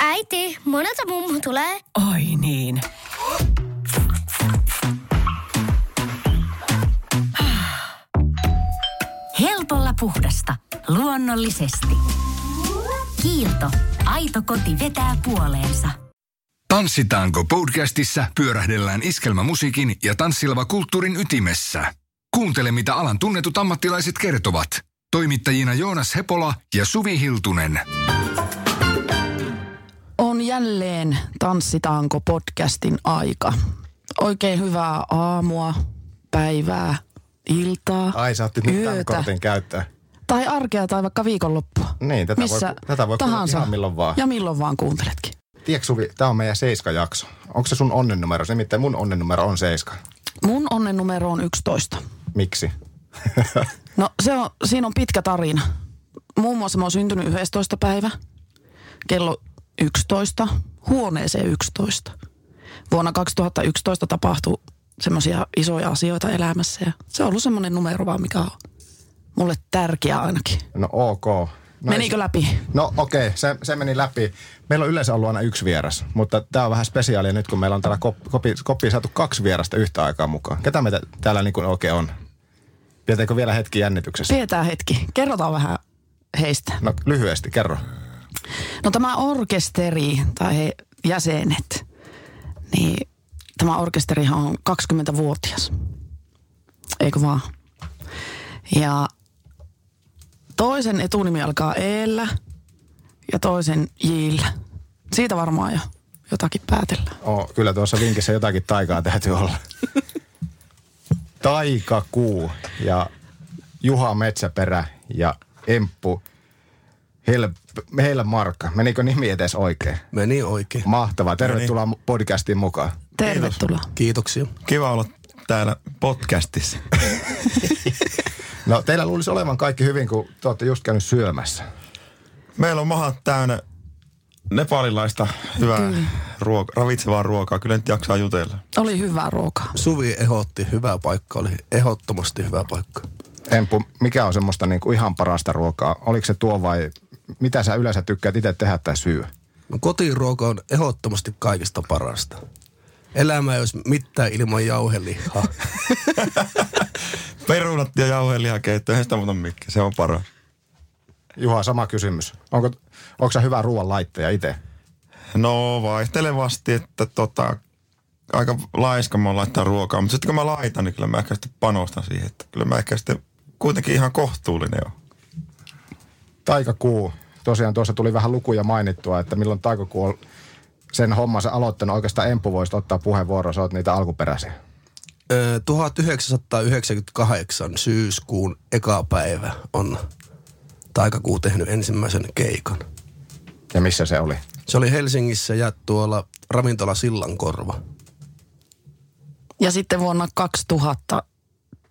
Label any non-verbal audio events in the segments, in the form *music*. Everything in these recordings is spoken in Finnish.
Äiti, monelta mummu tulee? Oi niin. Helpolla puhdasta. Luonnollisesti. Kiilto. Aito koti vetää puoleensa. Tanssitaanko podcastissa pyörähdellään iskelmämusiikin ja tanssilava kulttuurin ytimessä. Kuuntele, mitä alan tunnetut ammattilaiset kertovat. Toimittajina Joonas Hepola ja Suvi Hiltunen. On jälleen Tanssitaanko podcastin aika. Oikein hyvää aamua, päivää, iltaa, Ai sä nyt tämän yötä. kortin käyttää. Tai arkea tai vaikka viikonloppua. Niin, tätä Missä voi, tätä voi kuunnella tahansa. ihan milloin vaan. Ja milloin vaan kuunteletkin. Tiedätkö Suvi, tämä on meidän seiska-jakso. Onko se sun onnennumero? Se nimittäin mun onnennumero on seiska. Mun onnen numero on 11. Miksi? *laughs* No se on, siinä on pitkä tarina. Muun muassa mä oon syntynyt 11. päivä, kello 11, huoneeseen 11. Vuonna 2011 tapahtui semmoisia isoja asioita elämässä ja se on ollut semmoinen numero vaan, mikä on mulle tärkeä ainakin. No ok. No, Menikö läpi? No okei, okay, se, se meni läpi. Meillä on yleensä ollut aina yksi vieras, mutta tämä on vähän spesiaalia nyt, kun meillä on täällä kop, kopi, koppiin saatu kaksi vierasta yhtä aikaa mukaan. Ketä meitä täällä niin kuin oikein on? Pidetäänkö vielä hetki jännityksessä? Pidetään hetki. Kerrotaan vähän heistä. No lyhyesti, kerro. No tämä orkesteri tai he jäsenet, niin tämä orkesterihan on 20-vuotias. Eikö vaan? Ja toisen etunimi alkaa Eellä ja toisen Jillä. Siitä varmaan jo jotakin päätellään. Oh, kyllä tuossa vinkissä jotakin taikaa täytyy olla. *laughs* Taikakuu ja Juha Metsäperä ja Emppu Hel, Helmarkka. Menikö nimi edes oikein? Meni oikein. Mahtavaa. Tervetuloa podcastiin mukaan. Tervetuloa. Kiitoksia. Kiva olla täällä podcastissa. No teillä luulisi olevan kaikki hyvin, kun te olette just käynyt syömässä. Meillä on mahat täynnä nepalilaista hyvää ruoka, ravitsevaa ruokaa. Kyllä nyt jaksaa jutella. Oli hyvää ruokaa. Suvi ehdotti hyvää paikka, oli ehdottomasti hyvä paikka. Emppu, mikä on semmoista niin kuin ihan parasta ruokaa? Oliko se tuo vai mitä sä yleensä tykkäät itse tehdä tai syödä? No, kotiruoka on ehdottomasti kaikista parasta. Elämä ei olisi mitään ilman jauhelihaa. *laughs* Perunat ja jauhelihakeitto, eihän sitä muuta mikään. Se on paras. Juha, sama kysymys. Onko, onko sä hyvä ruoan laittaja itse? No vaihtelevasti, että tota, aika laiska mä laittaa ruokaa. Mutta sitten kun mä laitan, niin kyllä mä ehkä sitten panostan siihen. Että kyllä mä ehkä sitten kuitenkin ihan kohtuullinen on. Taikakuu. Tosiaan tuossa tuli vähän lukuja mainittua, että milloin Taikakuu on sen hommansa aloittanut. Oikeastaan Empu voisi ottaa puheenvuoron, sä oot niitä alkuperäisiä. Ö, 1998 syyskuun eka päivä on Taikakuu tehnyt ensimmäisen keikan. Ja missä se oli? Se oli Helsingissä ja tuolla ravintola Sillankorva. Ja sitten vuonna 2000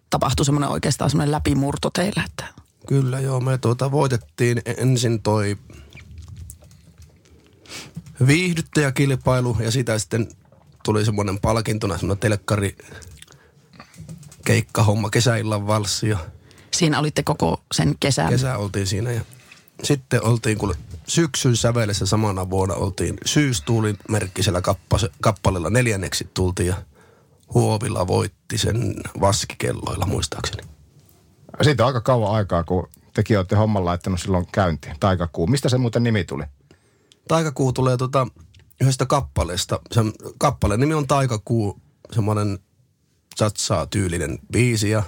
tapahtui semmoinen oikeastaan semmoinen läpimurto teillä, että Kyllä joo, me tuota voitettiin ensin toi viihdyttäjäkilpailu ja sitä sitten tuli semmoinen palkintona semmoinen telkkari keikkahomma, kesäillan valssi ja siinä olitte koko sen kesän. kesä oltiin siinä ja sitten oltiin kuule syksyn sävelessä samana vuonna oltiin syystuulin merkkisellä kappase, kappaleella neljänneksi tultiin ja Huovilla voitti sen vaskikelloilla muistaakseni. Siitä on aika kauan aikaa, kun tekin olette homman laittanut silloin käyntiin. Taikakuu. Mistä se muuten nimi tuli? Taikakuu tulee tota yhdestä kappaleesta. Sen kappaleen nimi on Taikakuu, semmoinen satsaa tyylinen biisi ja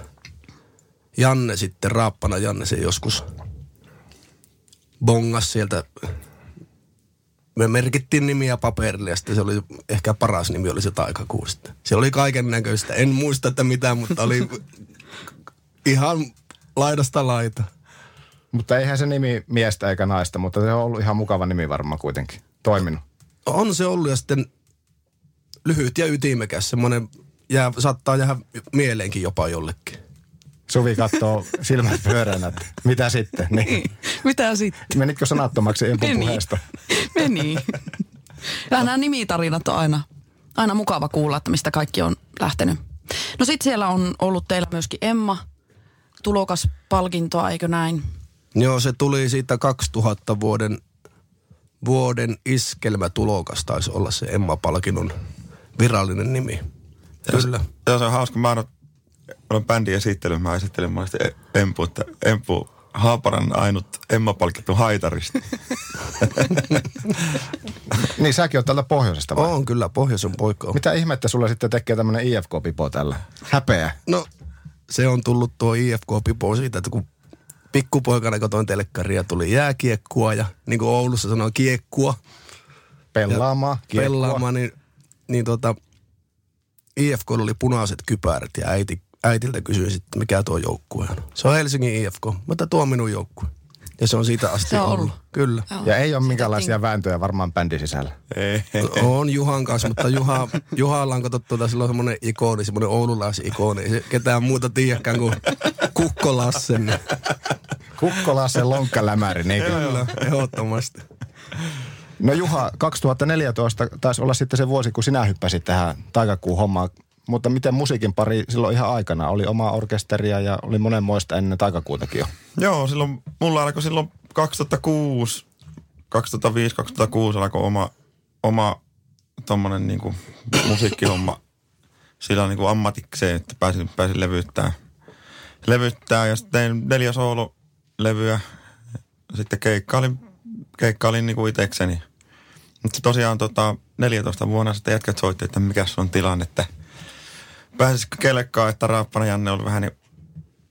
Janne sitten, raappana Janne se joskus bongas sieltä. Me merkittiin nimiä paperille ja sitten se oli ehkä paras nimi oli se Taikakuu sitten. Se oli kaiken näköistä. En muista, että mitä, mutta oli *laughs* ihan laidasta laita. Mutta eihän se nimi miestä eikä naista, mutta se on ollut ihan mukava nimi varmaan kuitenkin. Toiminut. On se ollut ja sitten lyhyt ja ytimekäs. Semmoinen jää, saattaa jäädä mieleenkin jopa jollekin. Suvi katsoo silmät pyöreänä, että mitä sitten? Niin. Mitä sitten? Menitkö sanattomaksi Empun Meni. puheesta? Meni. Ja nämä nimitarinat on aina, aina mukava kuulla, että mistä kaikki on lähtenyt. No sitten siellä on ollut teillä myöskin Emma, tulokaspalkintoa, eikö näin? Joo, se tuli siitä 2000 vuoden, vuoden iskelmätulokas taisi olla se Emma-palkinnon virallinen nimi. Kyllä. Joo, se on hauska. Mä olen, olen bändin esittely. Mä esittelin monesti Empu, että Empu Haaparan ainut Emma-palkittu haitaristi. *laughs* Niin säkin oot täältä pohjoisesta vai? On kyllä, pohjoisen poika on. Mitä ihmettä sulla sitten tekee tämmönen IFK-pipo tällä? Häpeä. No, se on tullut tuo IFK-pipo siitä, että kun pikkupoikana katoin telkkaria, tuli jääkiekkua ja niin kuin Oulussa sanoo kiekkua. Pelaamaan, kiekkua. pelaamaan, niin, niin tota, IFK oli punaiset kypärät ja äiti, äitiltä kysyi sitten, mikä tuo joukkue on. Se on Helsingin IFK, mutta tuo on minun joukkue. Ja se on siitä asti Se on ollut. ollut. Kyllä. Ja ei ole minkäänlaisia vääntöjä varmaan bändin sisällä. Ei. On Juhan kanssa, mutta Juha, Juhalla on katsottu, sillä on semmoinen ikoni, semmoinen oululaisikoni. Ei se ketään muuta tiedäkään kuin Kukko Lassen. niin Kukkola se lonkkalämäri, niin Kyllä, ehdottomasti. No Juha, 2014 taisi olla sitten se vuosi, kun sinä hyppäsit tähän taikakuun hommaan. Mutta miten musiikin pari silloin ihan aikana? Oli oma orkesteria ja oli monenmoista ennen taikakuutakin jo. Joo, silloin, mulla alkoi silloin 2006, 2005-2006 alkoi oma, oma tommonen niinku musiikkihomma sillä niinku ammatikseen, että pääsin, pääsin levyttää, levyttää ja sitten tein neljä soololevyä. Sitten keikkailin, keikkailin niinku itekseni. Mutta tosiaan tota, 14 vuonna sitten jätkät soitti, että mikä on tilanne, että pääsisikö kelkkaan, että Raappana Janne oli vähän niin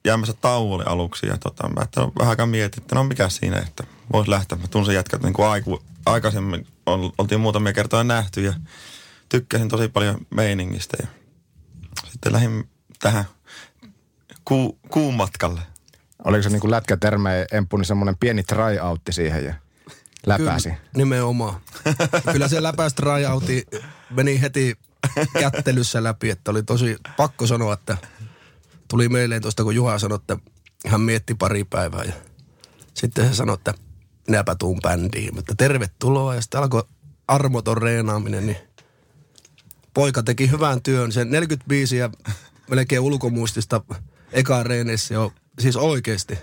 jäämässä tauolle aluksi. Ja tota, mä että vähän aikaa mietin, että no mikä siinä, että voisi lähteä. Mä tunsin jätkät niin kuin aiku, aikaisemmin, ol, oltiin muutamia kertoja nähty ja tykkäsin tosi paljon meiningistä. Ja sitten lähdin tähän ku, kuun matkalle. Oliko se niin kuin lätkätermejä Emppu, niin semmoinen pieni tryoutti siihen ja läpäsi? Kyllä, nimenomaan. Kyllä se läpäistä rajauti meni heti kättelyssä läpi, että oli tosi pakko sanoa, että tuli mieleen tuosta, kun Juha sanoi, että hän mietti pari päivää ja sitten se sanoi, että minäpä tuun bändiin, mutta tervetuloa ja sitten alkoi armoton reenaaminen, niin poika teki hyvän työn. Se 45 ja melkein ulkomuistista eka reeneissä jo, siis oikeasti.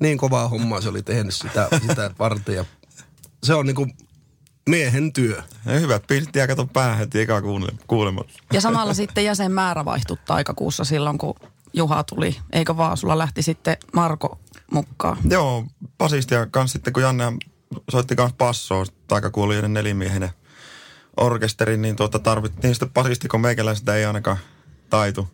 Niin kovaa hommaa se oli tehnyt sitä, sitä varten ja se on niinku miehen työ. Ja hyvät jää kato päähän heti eka kuule- kuulemassa. Ja samalla *laughs* sitten jäsenmäärä vaihtui taikakuussa silloin, kun Juha tuli. Eikö vaan, sulla lähti sitten Marko mukaan. Joo, basistia kanssa sitten, kun Janne soitti kanssa passoa, taikakuulijoiden nelimiehinen orkesteri, niin tuota, tarvittiin sitten basisti, kun meikäläiset ei ainakaan taitu,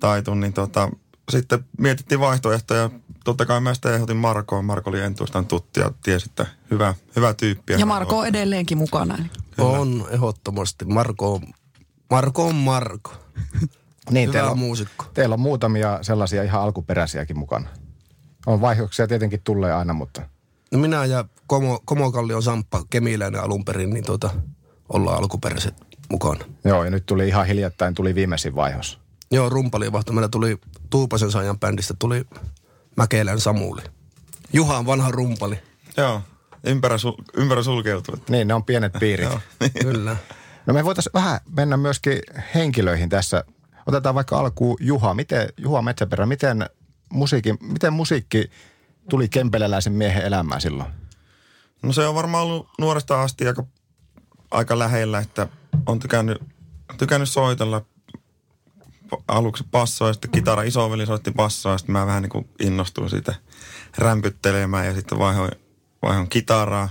taitu niin tuota, sitten mietittiin vaihtoehtoja. Totta kai mä sitten ehdotin Markoa. Marko oli entuistaan tuttu ja tiesi, että hyvä, hyvä tyyppi. Ja Marko on edelleenkin mukana. Niin. On ehdottomasti. Marko on, Marko on Marko. *laughs* Niin, Hyvä teillä on, muusikko. teillä on muutamia sellaisia ihan alkuperäisiäkin mukana. On vaihdoksia tietenkin tulee aina, mutta No minä ja Komo, Komokallion Samppa, kemiläinen alun perin, niin tuota, ollaan alkuperäiset mukana. joo, ja nyt tuli ihan hiljattain, tuli viimeisin vaihos. Joo, rumpalivahto. Meillä tuli Tuupasen saajan bändistä, tuli Mäkelän Samuli. Juha on vanha rumpali. Joo, ympärä, sul- ympärä sulkeutuu. Niin, ne on pienet piirit. *laughs* Kyllä. No me voitaisiin vähän mennä myöskin henkilöihin tässä. Otetaan vaikka alkuun Juha. Miten, Juha Metsäperä, miten, musiikki, miten musiikki tuli kempeleläisen miehen elämään silloin? No se on varmaan ollut nuoresta asti aika, aika lähellä, että on tykännyt, tykännyt soitella aluksi passoa ja sitten kitara. Isoveli soitti passoa ja sitten mä vähän niin kuin innostuin siitä rämpyttelemään ja sitten vaihoin, vaihoin kitaraa.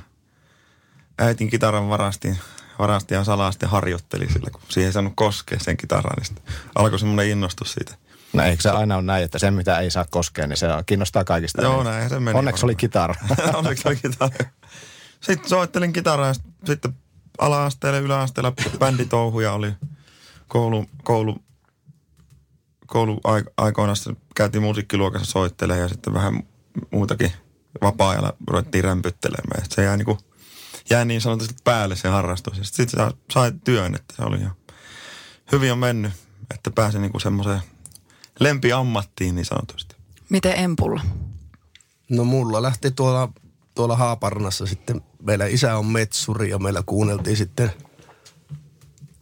Äitin kitaran varastin, varastin ja salasti harjoitteli sillä, kun siihen ei saanut koskea sen kitaraan. Niin sitten alkoi semmoinen innostus siitä. No eikö se aina ole näin, että se mitä ei saa koskea, niin se kiinnostaa kaikista. Joo, näinhän se meni Onneksi oli kitara. *laughs* Onneksi oli kitara. Sitten soittelin kitaraa ja sit- sitten ala-asteella, yläasteella bänditouhuja oli koulu, koulu, koulu aikoina sitten käytiin musiikkiluokassa soittelemaan ja sitten vähän muutakin vapaa-ajalla ruvettiin rämpyttelemään. Se jäi, niinku, jäi niin sanotusti päälle se harrastus. Sitten sit sai työn, että se oli jo hyvin on mennyt, että pääsi niinku semmoiseen lempiammattiin niin sanotusti. Miten Empulla? No mulla lähti tuolla, tuolla Haaparnassa sitten, meillä isä on metsuri ja meillä kuunneltiin sitten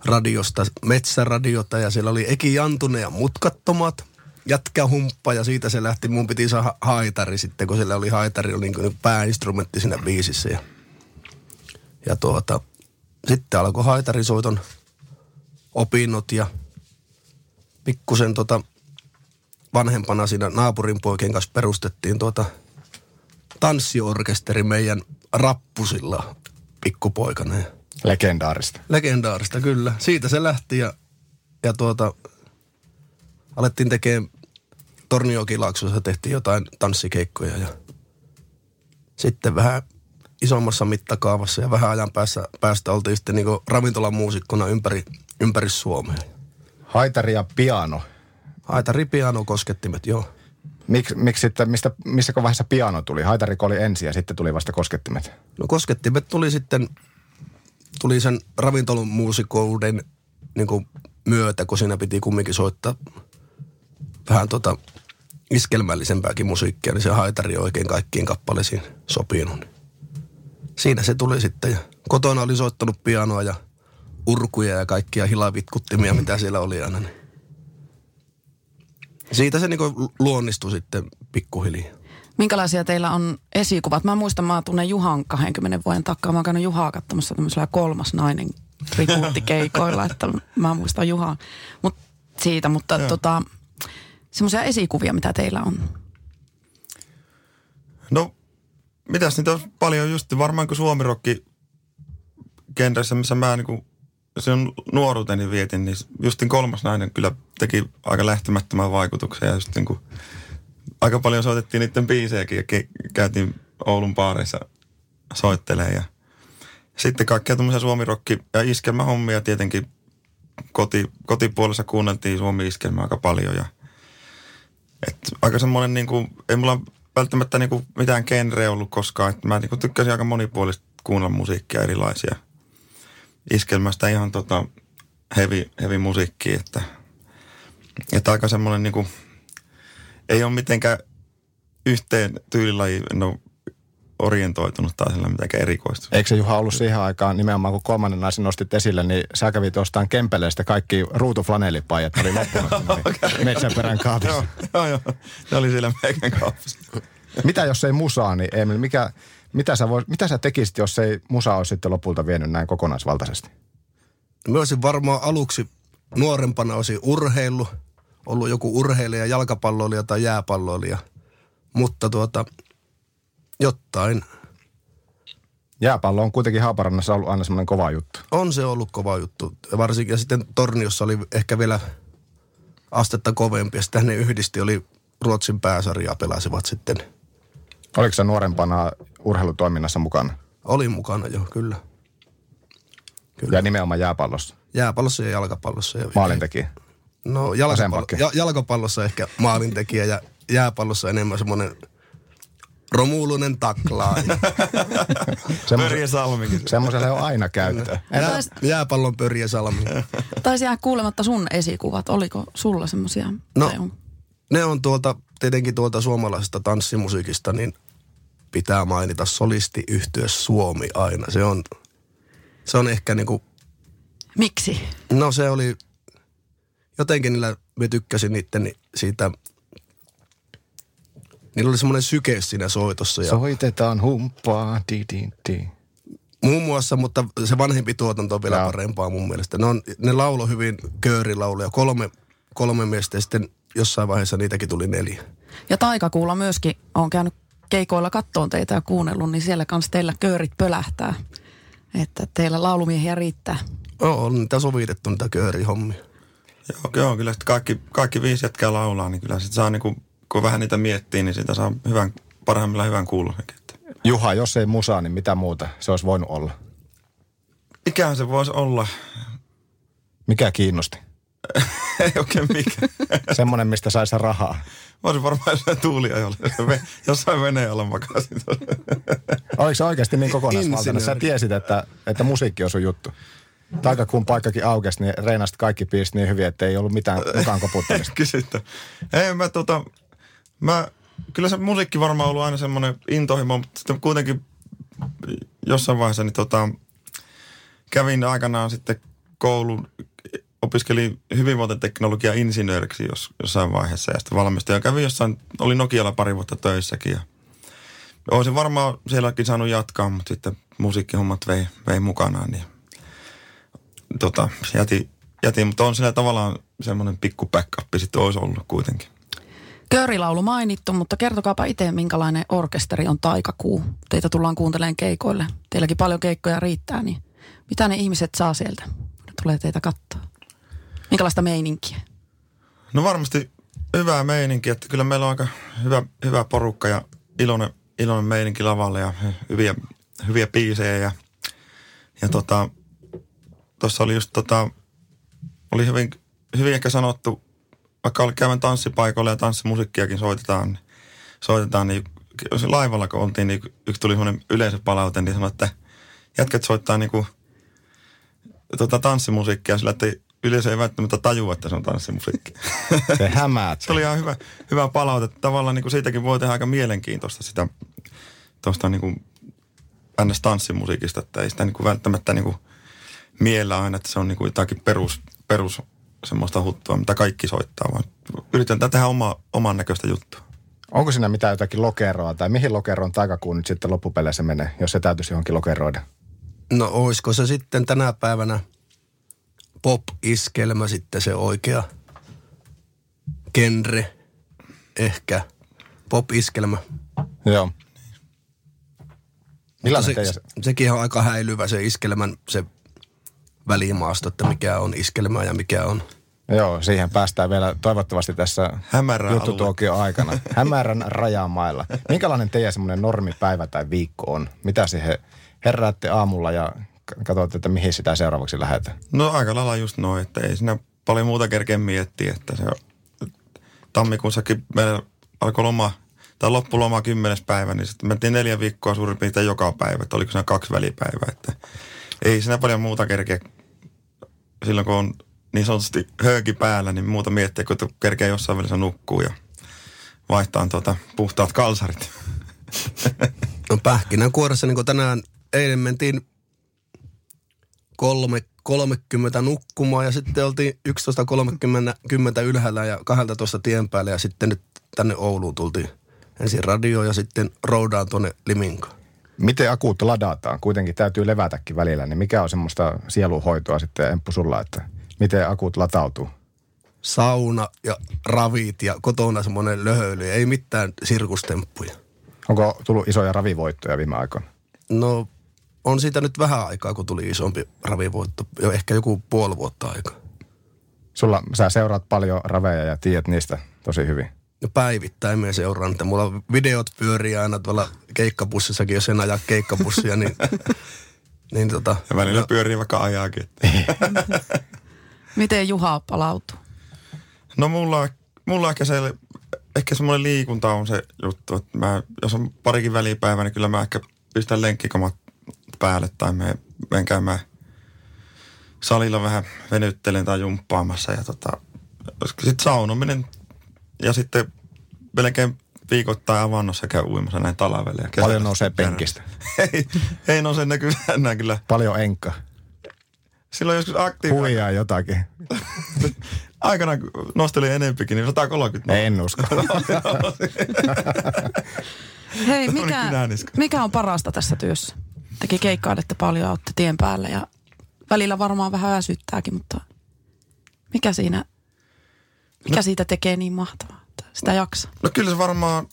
radiosta, metsäradiota ja siellä oli Eki Jantunen ja Mutkattomat. jätkä humppa ja siitä se lähti. Mun piti saada haitari sitten, kun sillä oli haitari oli niin pääinstrumentti siinä biisissä. Ja, ja tuota, sitten alkoi haitarisoiton opinnot ja pikkusen tota vanhempana siinä naapurin poikien kanssa perustettiin tuota tanssiorkesteri meidän rappusilla pikkupoikana. Ja Legendaarista. Legendaarista, kyllä. Siitä se lähti ja, ja tuota, alettiin tekemään Torniokilaaksossa tehtiin jotain tanssikeikkoja ja sitten vähän isommassa mittakaavassa ja vähän ajan päästä, päästä oltiin sitten niin ravintolan muusikkona ympäri, ympäri Suomea. Haitari ja piano. Haitari, piano, koskettimet, joo. Miksi, miksi sitten, mistä, missä vaiheessa piano tuli? Haitariko oli ensin ja sitten tuli vasta koskettimet. No koskettimet tuli sitten, tuli sen ravintolan muusikouden niin kuin myötä, kun siinä piti kumminkin soittaa vähän tota iskelmällisempääkin musiikkia, niin se haitari oikein kaikkiin kappaleisiin sopinut. Niin Siinä se tuli sitten ja kotona oli soittanut pianoa ja urkuja ja kaikkia hilavitkuttimia, mitä siellä oli aina. Niin. Siitä se niinku luonnistui sitten pikkuhiljaa. Minkälaisia teillä on esikuvat? Mä muistan, mä tunnen Juhan 20 vuoden takaa. Mä oon käynyt Juhaa katsomassa tämmöisellä kolmas nainen rikuuttikeikoilla, *laughs* että mä muistan Juhaa Mut siitä, mutta tota, semmoisia esikuvia, mitä teillä on. No, mitäs niitä on paljon just, varmaan kuin suomirokki genressä, missä mä niin se on nuoruuteni vietin, niin justin kolmas nainen kyllä teki aika lähtemättömän vaikutuksen. Ja just niin kuin, aika paljon soitettiin niiden biisejäkin ja ke- käytiin Oulun baareissa soittelee ja sitten kaikkea tämmöisiä suomirokki- ja iskelmähommia tietenkin koti, kotipuolessa kuunneltiin suomi-iskelmää aika paljon ja et aika semmoinen niin kuin, ei mulla välttämättä niin kuin mitään genreä ollut koskaan. Että mä niin kuin tykkäsin aika monipuolisesti kuunnella musiikkia erilaisia. Iskelmästä ihan tota heavy, heavy musiikkia, että, että aika semmoinen niin kuin, ei ole mitenkään yhteen tyylilajiin no, orientoitunut tai sillä mitenkään erikoistunut. Eikö se Juha ollut siihen aikaan nimenomaan, kun kolmannen naisen nostit esille, niin sä kävit ostamaan Kempeleestä kaikki ruutuflanellipajat, oli loppunut *laughs* okay. metsäperän kaapissa. joo, joo, ne oli siellä meikän kaapissa. mitä jos ei musaa, niin Emil, mikä, mitä, sä vois, mitä sä tekisit, jos ei musa olisi sitten lopulta vienyt näin kokonaisvaltaisesti? Mä olisin varmaan aluksi nuorempana olisi urheilu, ollut joku urheilija, jalkapalloilija tai jääpalloilija. Mutta tuota, jotain. Jääpallo on kuitenkin Haaparannassa ollut aina semmoinen kova juttu. On se ollut kova juttu. Varsinkin ja sitten Torniossa oli ehkä vielä astetta kovempi. Ja sitten ne yhdisti, oli Ruotsin pääsarjaa pelasivat sitten. Oliko se nuorempana urheilutoiminnassa mukana? Olin mukana jo, kyllä. kyllä. Ja nimenomaan jääpallossa? Jääpallossa ja jalkapallossa. Ja Maalintekijä? No jalkapallo, ja, jalkapallossa ehkä maalintekijä ja jääpallossa enemmän semmoinen – Romulunen taklaa. *laughs* Pörje Salmikin. Semmoiselle on aina käyttö. *laughs* Jää, jääpallon Pörje Salmi. Taisi jää kuulematta sun esikuvat. Oliko sulla semmoisia? No, ne on tuolta, tietenkin tuolta suomalaisesta tanssimusiikista, niin pitää mainita solisti yhtyä Suomi aina. Se on, se on ehkä niinku... Miksi? No se oli, jotenkin niillä, me tykkäsin niiden siitä Niillä oli semmoinen syke siinä soitossa. Ja Soitetaan humppaa, di, di, di. Muun muassa, mutta se vanhempi tuotanto on vielä Jaa. parempaa mun mielestä. Ne, on, ne laulo hyvin köörilauluja, kolme, kolme miestä ja sitten jossain vaiheessa niitäkin tuli neljä. Ja Taikakuulla myöskin on käynyt keikoilla kattoon teitä ja kuunnellut, niin siellä kanssa teillä köörit pölähtää. Että teillä laulumiehiä riittää. Oo, on niitä sovitettu niitä köörihommia. Joo, joo kyllä kaikki, kaikki viisi jätkää laulaa, niin kyllä sitten saa niinku kun vähän niitä miettii, niin sitä saa hyvän, parhaimmillaan hyvän kuulun. Juha, jos ei musaa, niin mitä muuta se olisi voinut olla? Mikähän se voisi olla? Mikä kiinnosti? *laughs* ei oikein mikä. *laughs* Semmoinen, mistä saisi rahaa. Voisi varmaan jossain tuuliajolla, jossain veneellä makasin. Oliko se oikeasti niin kokonaisvaltainen? Sä tiesit, että, että musiikki on sun juttu. Taikakuun paikkakin aukesi, niin reinasti kaikki piisit niin hyvin, että ei ollut mitään mukaan koputtamista. *laughs* Ei, mä tota, Mä, kyllä se musiikki varmaan ollut aina semmoinen intohimo, mutta sitten kuitenkin jossain vaiheessa niin tota, kävin aikanaan sitten koulun opiskelin hyvinvointiteknologia insinööriksi jos, jossain vaiheessa ja sitten valmistuin. Ja kävin jossain, oli Nokialla pari vuotta töissäkin ja olisin varmaan sielläkin saanut jatkaa, mutta sitten musiikkihommat vei, vei mukanaan, niin tota, jätin, jätin, mutta on sillä tavallaan semmoinen pikku backup sitten olisi ollut kuitenkin. Köörilaulu mainittu, mutta kertokaapa itse, minkälainen orkesteri on Taikakuu. Teitä tullaan kuuntelemaan keikoille. Teilläkin paljon keikkoja riittää, niin mitä ne ihmiset saa sieltä, kun ne tulee teitä katsoa? Minkälaista meininkiä? No varmasti hyvää meininkiä, että kyllä meillä on aika hyvä, hyvä porukka ja iloinen, iloinen meininki lavalle ja hyviä, hyviä biisejä ja, ja tota, tuossa oli just tota, oli hyvin, hyvin ehkä sanottu, vaikka oli käymään tanssipaikoilla ja tanssimusiikkiakin soitetaan, niin, soitetaan, niin laivalla kun oltiin, niin yksi tuli semmoinen yleisöpalaute, niin sanoi, että jätkät soittaa niinku tota, tanssimusiikkia sillä, että yleisö ei välttämättä tajua, että se on tanssimusiikki. *laughs* Te hämäät. se oli ihan hyvä, hyvä palaute. Tavallaan niin kuin siitäkin voi tehdä aika mielenkiintoista sitä tuosta niin kuin ns. tanssimusiikista, että ei sitä niin kuin välttämättä niin kuin miellä aina, että se on niin kuin jotakin perus, perus semmoista huttua, mitä kaikki soittaa, vaan yritetään tehdä oma, oman näköistä juttua. Onko siinä mitään jotakin lokeroa tai mihin lokeroon taikakuun nyt sitten loppupeleissä menee, jos se täytyisi johonkin lokeroida? No oisko se sitten tänä päivänä pop-iskelmä sitten se oikea genre, ehkä pop-iskelmä. Joo. Millainen se, teidän... sekin on aika häilyvä se iskelmän se välimaasto, että mikä on iskelmää ja mikä on. Joo, siihen päästään vielä toivottavasti tässä juttutuokio aikana. *laughs* Hämärän rajamailla. Minkälainen teidän semmoinen normipäivä tai viikko on? Mitä siihen heräätte aamulla ja katsotte, että mihin sitä seuraavaksi lähdetään? No aika lailla just noin, että ei siinä paljon muuta kerkeä miettiä, että se tammikuussakin meillä alkoi loma, tai loppuloma kymmenes päivä, niin sitten mentiin neljä viikkoa suurin piirtein joka päivä, että oliko siinä kaksi välipäivää, että ei siinä paljon muuta kerkeä silloin, kun on niin sanotusti hööki päällä, niin muuta miettiä, kun kerkeä jossain välissä nukkuu ja vaihtaa tuota puhtaat kalsarit. *laughs* No pähkinänkuoressa, niin kuin tänään eilen mentiin kolme, 30 nukkumaan ja sitten oltiin 11.30 ylhäällä ja 12 tien päällä ja sitten nyt tänne Ouluun tultiin ensin radio ja sitten roudaan tuonne Liminkaan. Miten akuut ladataan? Kuitenkin täytyy levätäkin välillä, niin mikä on semmoista sieluhoitoa sitten Emppu sulla, että miten akut latautuu? Sauna ja ravit ja kotona semmoinen löhöily, ei mitään sirkustemppuja. Onko tullut isoja ravivoittoja viime aikoina? No on siitä nyt vähän aikaa, kun tuli isompi ravivoitto, jo ehkä joku puoli vuotta aikaa. Sulla, sä seuraat paljon raveja ja tiedät niistä tosi hyvin. No päivittäin me seuraan, että mulla videot pyörii aina tuolla keikkabussissakin, jos en aja keikkabussia, niin, *laughs* niin tota. Ja välillä no, pyörii vaikka ajaakin. *laughs* Miten Juha palautuu? No mulla, mulla ehkä se, ehkä semmoinen liikunta on se juttu, että mä, jos on parikin välipäivä, niin kyllä mä ehkä pistän lenkkikamat päälle tai me menen käymään salilla vähän venyttelen tai jumppaamassa ja tota, sitten saunominen ja sitten melkein viikoittain avannossa käy uimassa näin talvelle. Ja Paljon nousee penkistä. *laughs* ei, ei nouse näkyy kyllä. Paljon enkka. Silloin joskus aktiivinen. Huijaa jotakin. *laughs* Aikana nostelin enempikin, niin 130. En usko. *laughs* Hei, mikä, mikä on parasta tässä työssä? Teki keikkailette paljon, olette tien päällä ja välillä varmaan vähän väsyttääkin, mutta mikä siinä, mikä no, siitä tekee niin mahtavaa, sitä jaksaa? No kyllä se varmaan,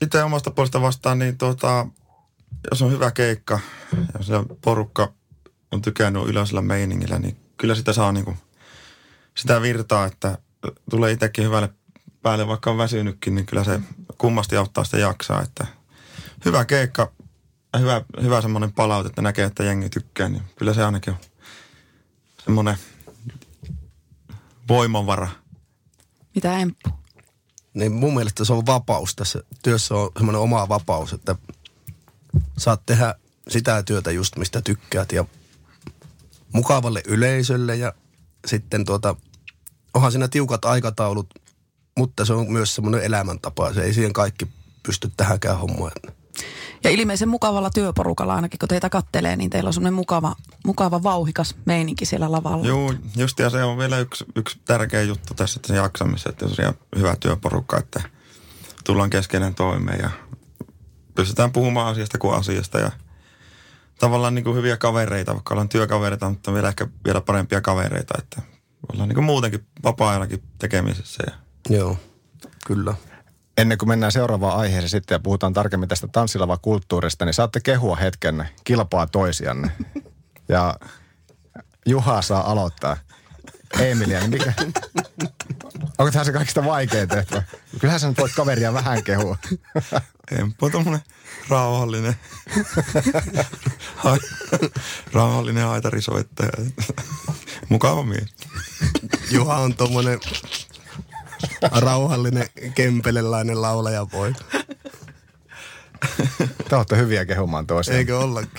itse omasta puolesta vastaan, niin tuota, jos on hyvä keikka ja se porukka on tykännyt yleisellä meiningillä, niin kyllä sitä saa niinku, sitä virtaa, että tulee itsekin hyvälle päälle, vaikka on väsynytkin, niin kyllä se kummasti auttaa sitä jaksaa, että hyvä keikka, hyvä, hyvä semmoinen palaute, että näkee, että jengi tykkää, niin kyllä se ainakin on semmoinen voimavara. Mitä Emppu? Niin mun mielestä se on vapaus tässä työssä on semmoinen oma vapaus, että saat tehdä sitä työtä just mistä tykkäät ja mukavalle yleisölle ja sitten tuota, onhan siinä tiukat aikataulut, mutta se on myös semmoinen elämäntapa. Se ei siihen kaikki pysty tähänkään hommaan. Ja ilmeisen mukavalla työporukalla ainakin, kun teitä kattelee, niin teillä on semmoinen mukava mukava vauhikas meininki siellä lavalla. Joo, just ja se on vielä yksi, yksi tärkeä juttu tässä tässä jaksamisessa, että tosiaan hyvä työporukka, että tullaan keskeinen toimeen ja pystytään puhumaan asiasta kuin asiasta ja tavallaan niin kuin hyviä kavereita, vaikka ollaan työkavereita, mutta vielä ehkä vielä parempia kavereita, että ollaan niin kuin muutenkin vapaa-ajallakin tekemisessä. Ja Joo, kyllä. Ennen kuin mennään seuraavaan aiheeseen sitten ja puhutaan tarkemmin tästä tanssilava-kulttuurista, niin saatte kehua hetken kilpaa toisianne. *laughs* Ja Juha saa aloittaa. Emilia, niin mikä... *laughs* Onko tämä se kaikista vaikein tehtävä? Kyllähän sä nyt voit kaveria vähän kehua. *laughs* Emppu on tommonen rauhallinen, rauhallinen haitarisoittaja. Mukava mies. Juha on tommonen rauhallinen, kempelelainen laulajapoika. Te olette hyviä kehumaan toisiaan. Eikö ollakin?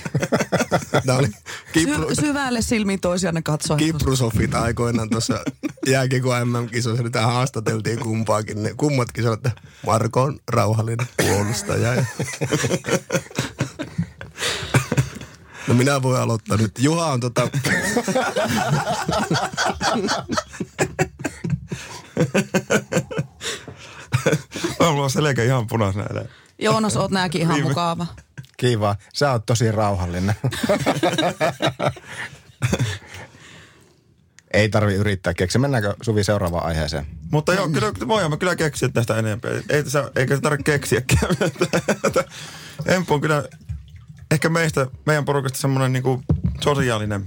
*laughs* Tämä oli Kipru, Sy- syvälle silmiin toisianne katsoen. Kiprusofit aikoinaan tuossa jääkiekon MM-kisoissa, niin haastateltiin kumpaakin. Ne kummatkin sanoivat, että Marko on rauhallinen puolustaja. Ja... No minä voin aloittaa nyt. Juha on tota... *laughs* On mulla selkä ihan punaisena. Joonas, oot nääkin ihan Viime- mukava. Kiva. Sä oot tosi rauhallinen. Ei tarvi yrittää keksiä. Mennäänkö Suvi seuraavaan aiheeseen? Mutta joo, kyllä, voidaan me kyllä keksiä tästä enempää. Ei tässä, eikä se tarvitse keksiäkään. Emppu on kyllä ehkä meistä, meidän porukasta semmoinen niinku sosiaalinen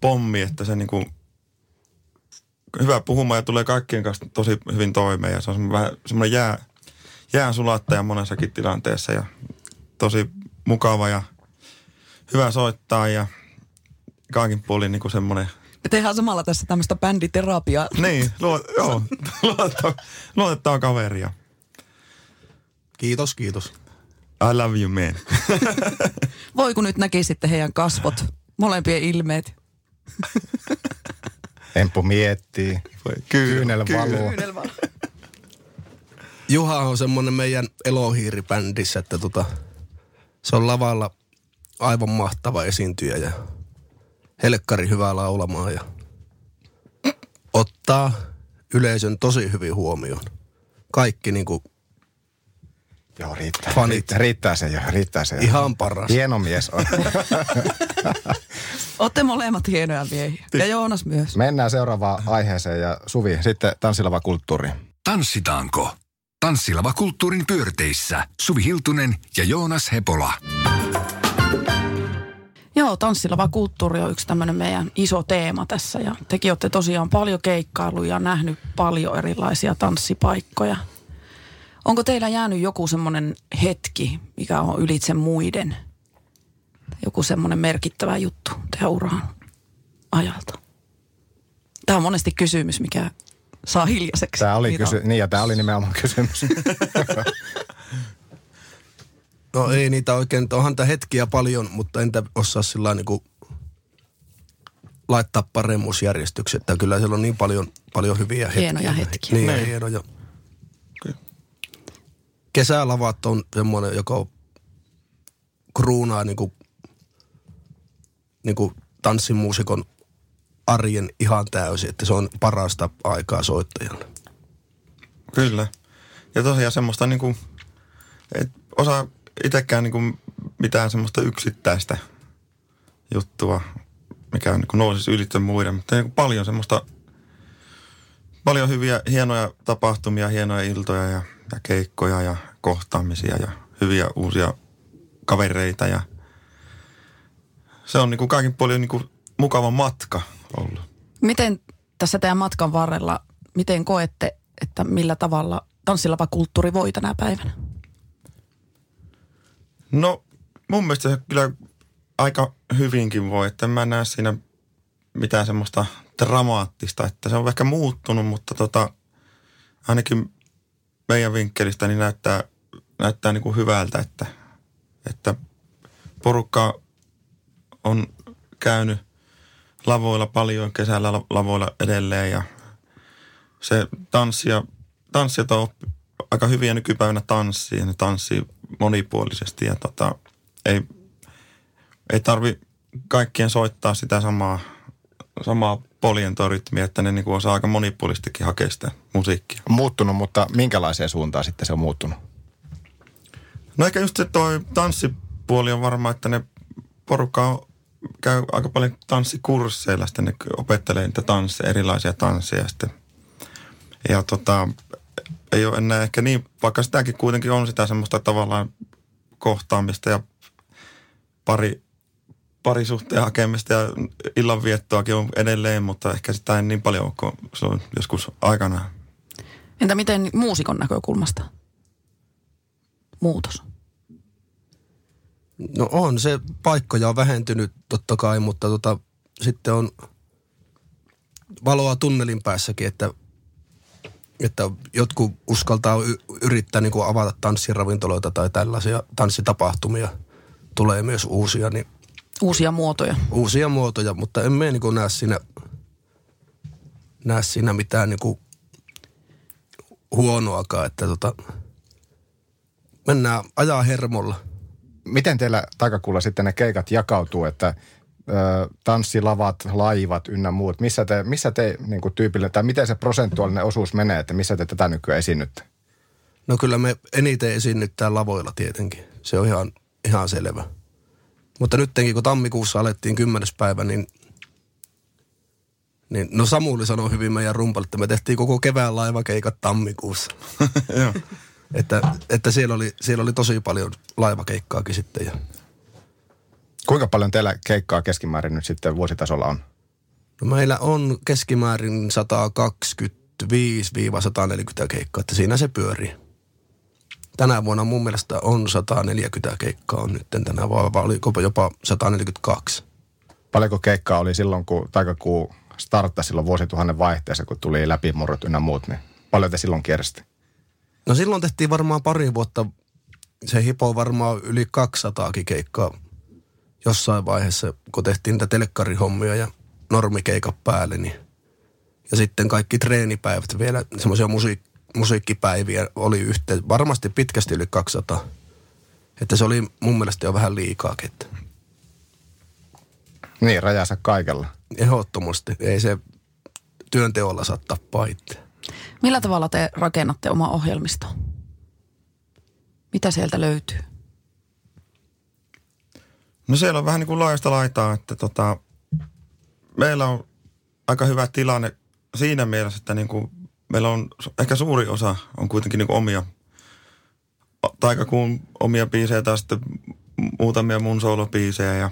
pommi, että se niinku hyvä puhumaan ja tulee kaikkien kanssa tosi hyvin toimeen. Ja se on semmoinen, vähän semmoinen jää, jään sulattaja monessakin tilanteessa ja tosi mukava ja hyvä soittaa ja kaikin puolin niinku semmoinen Me tehdään samalla tässä tämmöistä bänditerapiaa. niin, luo, joo, *laughs* luotettava, luotettava kaveri. ja Kiitos, kiitos. I love you, man. *laughs* Voi kun nyt näkisitte heidän kasvot, molempien ilmeet. *laughs* Emppu miettii. Kyynel valuu. Juha on semmonen meidän elohiiribändissä, että tota, se on lavalla aivan mahtava esiintyjä ja helkkari hyvää laulamaan ja ottaa yleisön tosi hyvin huomioon. Kaikki niinku Joo, riittää. Fanit. Riittää, se jo, riittää se jo. ihan paras. Hieno mies on. *laughs* Olette molemmat hienoja miehiä. Ja Joonas myös. Mennään seuraavaan aiheeseen ja Suvi, sitten tanssilava kulttuuri. Tanssitaanko? Tanssilava kulttuurin pyörteissä Suvi Hiltunen ja Joonas Hepola. Joo, tanssilava kulttuuri on yksi tämmöinen meidän iso teema tässä. Ja tekin olette tosiaan paljon keikkailuja ja nähnyt paljon erilaisia tanssipaikkoja. Onko teillä jäänyt joku semmoinen hetki, mikä on ylitse muiden? Joku semmoinen merkittävä juttu teidän uran ajalta? Tämä on monesti kysymys, mikä saa hiljaiseksi. Tämä oli, kysy- niin, ja tämä oli nimenomaan kysymys. *laughs* No ei niitä oikein, onhan tämä hetkiä paljon, mutta entä osaa sillä niin laittaa paremmuusjärjestyksiä, että kyllä siellä on niin paljon, paljon hyviä hetkiä. Hienoja hetkiä. Niin, Niin. hienoja. Kesälavat on semmoinen, joka kruunaa niin kuin, niin kuin tanssimuusikon arjen ihan täysin, että se on parasta aikaa soittajalle. Kyllä. Ja tosiaan semmoista niinku, et osaa itsekään niinku mitään semmoista yksittäistä juttua, mikä niinku nousisi ylitse muiden, mutta niinku paljon semmoista, paljon hyviä, hienoja tapahtumia, hienoja iltoja ja, ja keikkoja ja kohtaamisia ja hyviä uusia kavereita ja se on niinku kaikin puolin niinku mukava matka ollut. Miten tässä teidän matkan varrella, miten koette, että millä tavalla tanssilava kulttuuri voi tänä päivänä? No mun mielestä se kyllä aika hyvinkin voi, että en mä näe siinä mitään semmoista dramaattista, että se on ehkä muuttunut, mutta tota, ainakin meidän vinkkelistä niin näyttää, näyttää niin kuin hyvältä, että, että porukka on käynyt lavoilla paljon, kesällä la- lavoilla edelleen ja se tanssia, tanssijat on oppi- aika hyviä nykypäivänä tanssii ja ne tanssii monipuolisesti ja tota, ei, ei tarvi kaikkien soittaa sitä samaa, samaa polientorytmiä, että ne niin kuin osaa aika monipuolistikin hakea sitä musiikkia. Muuttunut, mutta minkälaiseen suuntaan sitten se on muuttunut? No ehkä just se toi tanssipuoli on varmaan, että ne porukka on, käy aika paljon tanssikursseilla, sitten ne opettelee niitä tansseja, erilaisia tansseja sitten. Ja tota, ei ole enää ehkä niin, vaikka sitäkin kuitenkin on sitä semmoista tavallaan kohtaamista ja pari, parisuhteen hakemista ja illanviettoakin on edelleen, mutta ehkä sitä ei niin paljon ole kuin se on joskus aikana. Entä miten muusikon näkökulmasta? Muutos. No on, se paikkoja on vähentynyt totta kai, mutta tota, sitten on valoa tunnelin päässäkin, että, että jotkut uskaltaa y- yrittää niin kuin avata tanssiravintoloita tai tällaisia tanssitapahtumia. Tulee myös uusia, niin Uusia muotoja. uusia muotoja, mutta en me niin näe siinä, näe siinä mitään niin kuin huonoakaan, että tota, mennään ajaa hermolla. Miten teillä taikakuulla sitten ne keikat jakautuu, että ö, tanssilavat, laivat ynnä muut, missä te, missä te niin kuin tyypille, tai miten se prosentuaalinen osuus menee, että missä te tätä nykyään esiinnytte? No kyllä me eniten esiinnyttää lavoilla tietenkin. Se on ihan, ihan selvä. Mutta nyttenkin, kun tammikuussa alettiin kymmenes päivä, niin, niin no Samuli sanoi hyvin meidän rumpalle, että me tehtiin koko kevään laivakeikat tammikuussa. *laughs* Että, että siellä, oli, siellä oli tosi paljon laivakeikkaakin sitten. Ja Kuinka paljon teillä keikkaa keskimäärin nyt sitten vuositasolla on? no meillä on keskimäärin 125-140 keikkaa, että siinä se pyörii. Tänä vuonna mun mielestä on 140 keikkaa on nyt tänä vuonna, vai oliko jopa 142. Paljonko keikkaa oli silloin, kun taikakuu starttasi silloin vuosituhannen vaihteessa, kun tuli läpimurrot ynnä muut, niin paljon te silloin kiersitte? No silloin tehtiin varmaan pari vuotta, se hipo varmaan yli 200 keikkaa jossain vaiheessa, kun tehtiin niitä telkkarihommia ja normikeikat päälle, niin ja sitten kaikki treenipäivät vielä, semmoisia musiik- musiikkipäiviä oli yhteen, varmasti pitkästi yli 200. Että se oli mun mielestä jo vähän liikaakin, että Niin, rajansa kaikella. ehdottomasti ei se työnteolla saa tappaa itse. Millä tavalla te rakennatte oma ohjelmisto? Mitä sieltä löytyy? No siellä on vähän niin kuin laajasta laitaa, että tota, meillä on aika hyvä tilanne siinä mielessä, että niin kuin meillä on ehkä suuri osa on kuitenkin niin kuin omia taikakuun omia biisejä tai sitten muutamia mun soolobiisejä ja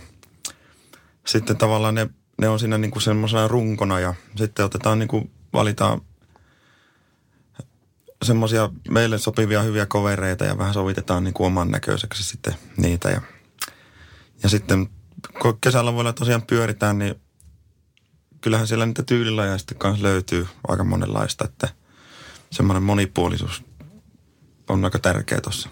sitten tavallaan ne, ne on siinä niin kuin semmoisena runkona ja sitten otetaan niin kuin valitaan semmoisia meille sopivia hyviä kovereita ja vähän sovitetaan niin kuin oman näköiseksi sitten niitä ja ja sitten kun kesällä voi tosiaan pyöritään, niin kyllähän siellä niitä tyylilajeja sitten kanssa löytyy aika monenlaista, että semmoinen monipuolisuus on aika tärkeä tuossa.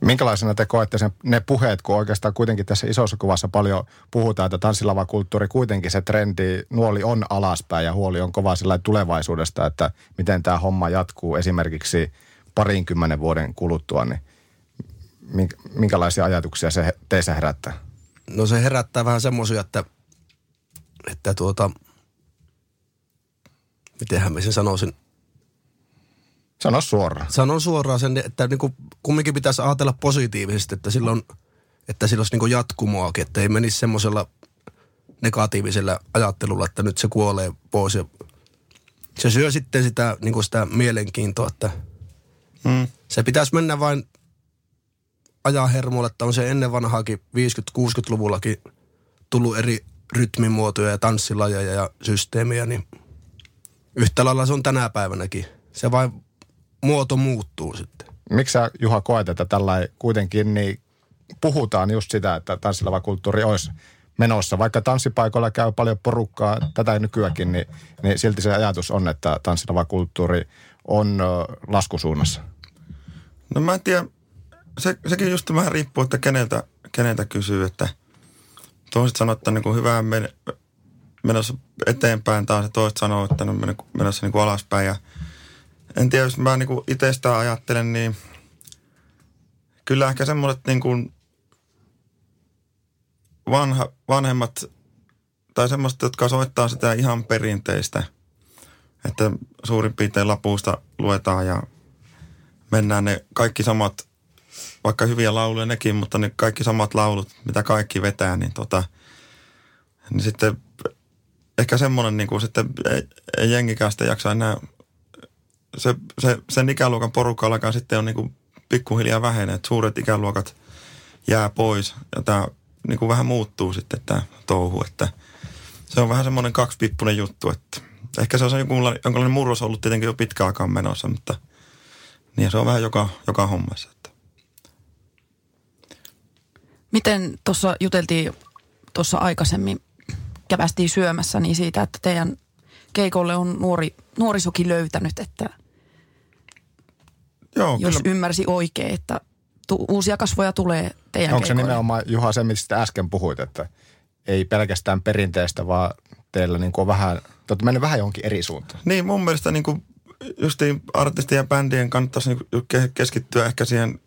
Minkälaisena te koette sen, ne puheet, kun oikeastaan kuitenkin tässä isossa kuvassa paljon puhutaan, että tanssilavakulttuuri kuitenkin se trendi, nuoli on alaspäin ja huoli on kova sillä tulevaisuudesta, että miten tämä homma jatkuu esimerkiksi parinkymmenen vuoden kuluttua, niin mink- minkälaisia ajatuksia se teissä herättää? No se herättää vähän semmoisia, että, että tuota, mitenhän mä sen sanoisin, Sano suoraan. sanon suoraan sen, että niin kuin kumminkin pitäisi ajatella positiivisesti, että silloin, että sillä olisi niin kuin jatkumoakin, että ei menisi semmoisella negatiivisella ajattelulla, että nyt se kuolee pois ja se syö sitten sitä, niin kuin sitä mielenkiintoa, että Mm. se pitäisi mennä vain ajaa hermolle, että on se ennen vanhaakin 50-60-luvullakin tullut eri rytmimuotoja ja tanssilajeja ja systeemiä, niin yhtä lailla se on tänä päivänäkin. Se vain muoto muuttuu sitten. Miksi sä Juha koet, että tällä kuitenkin niin puhutaan just sitä, että tanssilavakulttuuri olisi menossa. Vaikka tanssipaikoilla käy paljon porukkaa tätä nykyäänkin, niin, niin silti se ajatus on, että tanssilavakulttuuri on ö, laskusuunnassa. No mä en tiedä, se, sekin just vähän riippuu, että keneltä, keneltä kysyy, että toiset sanoo, että niin kuin hyvää men, menossa eteenpäin taas ja toiset sanoo, että on men- menossa niin kuin alaspäin ja en tiedä, jos mä niin itsestään ajattelen, niin kyllä ehkä semmoiset niin kuin vanha, vanhemmat tai semmoista, jotka soittaa sitä ihan perinteistä. Että suurin piirtein lapuista luetaan ja mennään ne kaikki samat, vaikka hyviä lauluja nekin, mutta ne kaikki samat laulut, mitä kaikki vetää, niin tota, niin sitten ehkä semmoinen niin kuin sitten ei, ei jengikään sitten jaksa enää, se, se, sen ikäluokan porukka alkaa sitten on niin kuin pikkuhiljaa vähenee, että suuret ikäluokat jää pois ja tämä niin kuin vähän muuttuu sitten tämä touhu, että se on vähän semmoinen kaksipippunen juttu, että ehkä se on jonkunlainen, jonkunlainen murros ollut tietenkin jo pitkä aikaa menossa, mutta niin se on vähän joka, joka hommassa. Miten tuossa juteltiin tuossa aikaisemmin, kävästiin syömässä, niin siitä, että teidän keikolle on nuori, nuorisokin löytänyt, että Joo, jos kyllä, ymmärsi oikein, että tu- uusia kasvoja tulee teidän Onko se keikoille. nimenomaan, Juha, se, mistä äsken puhuit, että ei pelkästään perinteistä, vaan teillä niin kuin on vähän, te olette mennyt vähän johonkin eri suuntaan. niin mun mielestä niin kuin justiin artistien ja bändien kannattaisi niin keskittyä ehkä siihen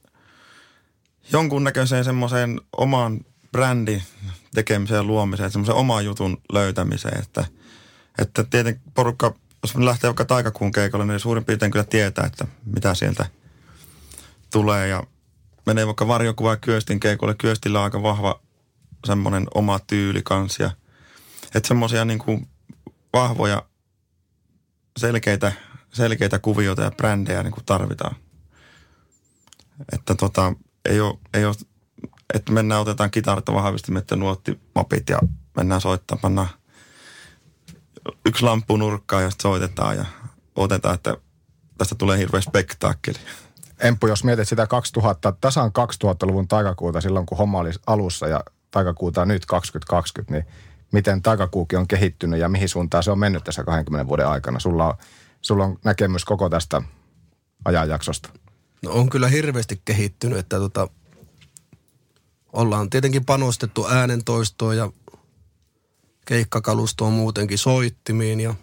jonkunnäköiseen semmoiseen oman brändin tekemiseen ja luomiseen, semmoisen oman jutun löytämiseen, että, että tietenkin porukka, jos lähtee vaikka taikakuun keikalle, niin suurin piirtein kyllä tietää, että mitä sieltä tulee ja menee vaikka varjokuva Kyöstin keikolle. Kyöstillä on aika vahva semmoinen oma tyyli kanssa ja että semmoisia niin kuin vahvoja selkeitä, selkeitä kuvioita ja brändejä niin kuin tarvitaan. Että tota, ei ole, ei ole, että mennään otetaan kitarat ja vahvistimet ja nuottimapit ja mennään soittaa, pannaan yksi lamppu nurkkaan ja sitten soitetaan ja otetaan, että tästä tulee hirveä spektaakkeli. Empu, jos mietit sitä 2000, tasan 2000-luvun taikakuuta silloin, kun homma oli alussa ja taikakuuta nyt 2020, niin miten taikakuukin on kehittynyt ja mihin suuntaan se on mennyt tässä 20 vuoden aikana? Sulla on, sulla on näkemys koko tästä ajanjaksosta. No on kyllä hirveästi kehittynyt, että tota, ollaan tietenkin panostettu äänentoistoon ja keikkakalustoon muutenkin soittimiin ja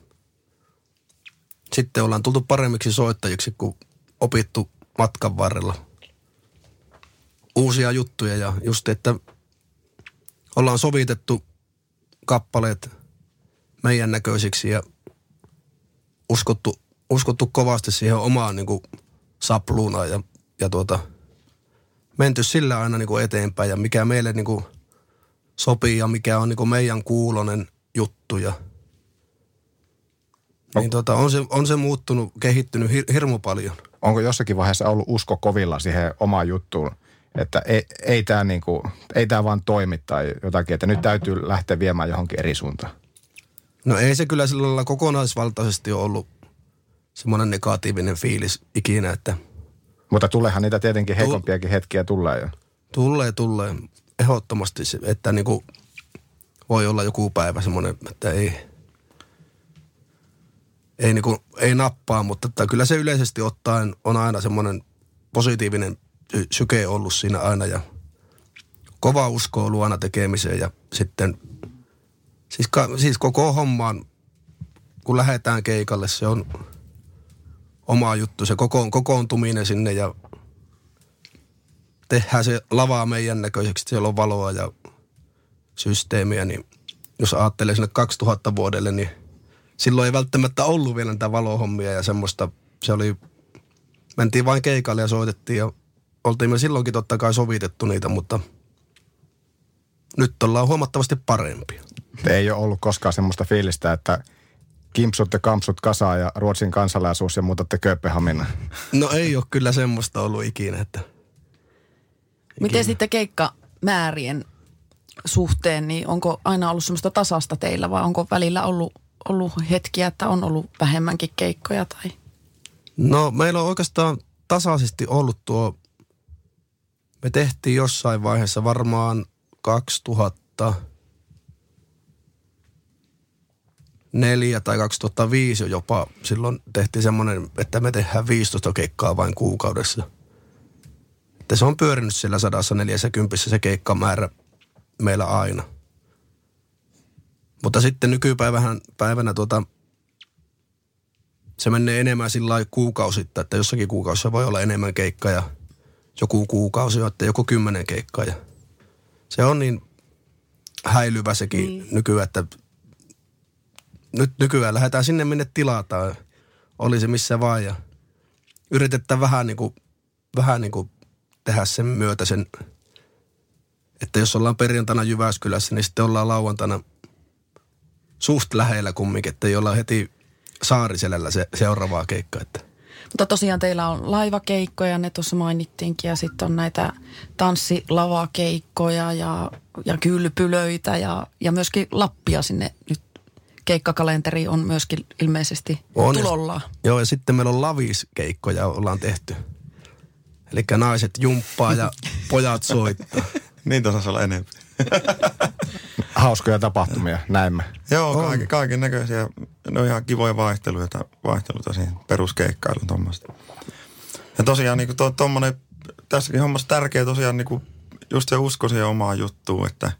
sitten ollaan tultu paremmiksi soittajiksi, kun opittu matkan varrella. Uusia juttuja ja just, että ollaan sovitettu kappaleet meidän näköisiksi ja uskottu, uskottu kovasti siihen omaan niin kuin sapluunaan ja, ja tuota, menty sillä aina niin kuin eteenpäin ja mikä meille niin kuin sopii ja mikä on niin kuin meidän kuulonen juttu ja niin tota, on, se, on se muuttunut, kehittynyt hir, hirmu paljon. Onko jossakin vaiheessa ollut usko kovilla siihen omaan juttuun, että ei, ei tämä niinku, ei tää vaan toimi tai jotakin, että nyt täytyy lähteä viemään johonkin eri suuntaan? No ei se kyllä sillä lailla kokonaisvaltaisesti ole ollut semmoinen negatiivinen fiilis ikinä, että Mutta tuleehan niitä tietenkin heikompiakin hetkiä tulee jo. tulee, tulee ehdottomasti, se, että niin kuin voi olla joku päivä semmoinen, että ei, ei, niin kuin, ei nappaa, mutta että kyllä se yleisesti ottaen on aina semmoinen positiivinen sy- syke ollut siinä aina ja kova usko on luona tekemiseen ja sitten siis, siis koko hommaan, kun lähdetään keikalle, se on oma juttu, se koko, kokoontuminen sinne ja tehdään se lavaa meidän näköiseksi, siellä on valoa ja systeemiä, niin jos ajattelee sinne 2000 vuodelle, niin silloin ei välttämättä ollut vielä näitä valohommia ja semmoista, se oli, mentiin vain keikalle ja soitettiin ja oltiin me silloinkin totta kai sovitettu niitä, mutta nyt ollaan huomattavasti parempia. Ei ole ollut koskaan semmoista fiilistä, että kimpsut ja kampsut kasaa ja Ruotsin kansalaisuus ja muutatte Kööpenhaminaan. No ei ole kyllä semmoista ollut ikinä, että Miten sitten keikkamäärien suhteen, niin onko aina ollut semmoista tasasta teillä vai onko välillä ollut, ollut hetkiä, että on ollut vähemmänkin keikkoja tai? No meillä on oikeastaan tasaisesti ollut tuo, me tehtiin jossain vaiheessa varmaan 2000 neljä tai 2005 jo jopa. Silloin tehtiin semmoinen, että me tehdään 15 keikkaa vain kuukaudessa. Että se on pyörinyt siellä 140 se keikkamäärä meillä aina. Mutta sitten nykypäivänä päivänä tuota, se menee enemmän sillä kuukausittain, että jossakin kuukausissa voi olla enemmän keikkaa ja joku kuukausi on, että joku kymmenen keikkaa. Ja se on niin, häilyvä sekin niin. nykyään, että nyt nykyään lähdetään sinne, minne tilataan. Oli se missä vaan ja yritetään vähän niin kuin, vähän niin kuin tehdä sen myötä sen, että jos ollaan perjantaina Jyväskylässä, niin sitten ollaan lauantaina suht lähellä kumminkin, että ei olla heti Saariselällä se seuraavaa keikkaa. Että. Mutta tosiaan teillä on laivakeikkoja, ne tuossa mainittiinkin, ja sitten on näitä tanssilavakeikkoja ja, ja kylpylöitä ja, ja myöskin Lappia sinne nyt keikkakalenteri on myöskin ilmeisesti on, tulolla. Joo, ja sitten meillä on laviskeikkoja ollaan tehty. Eli naiset jumppaa ja *laughs* pojat soittaa. niin tuossa olla enemmän. *laughs* Hauskoja tapahtumia, näemme. Joo, kaiken, kaiken näköisiä. Ne on ihan kivoja vaihteluita, vaihteluita siihen peruskeikkailuun tuommoista. Ja tosiaan niin to, tommonen, tässäkin hommassa tärkeä tosiaan niin kuin just se usko siihen omaan juttuun, että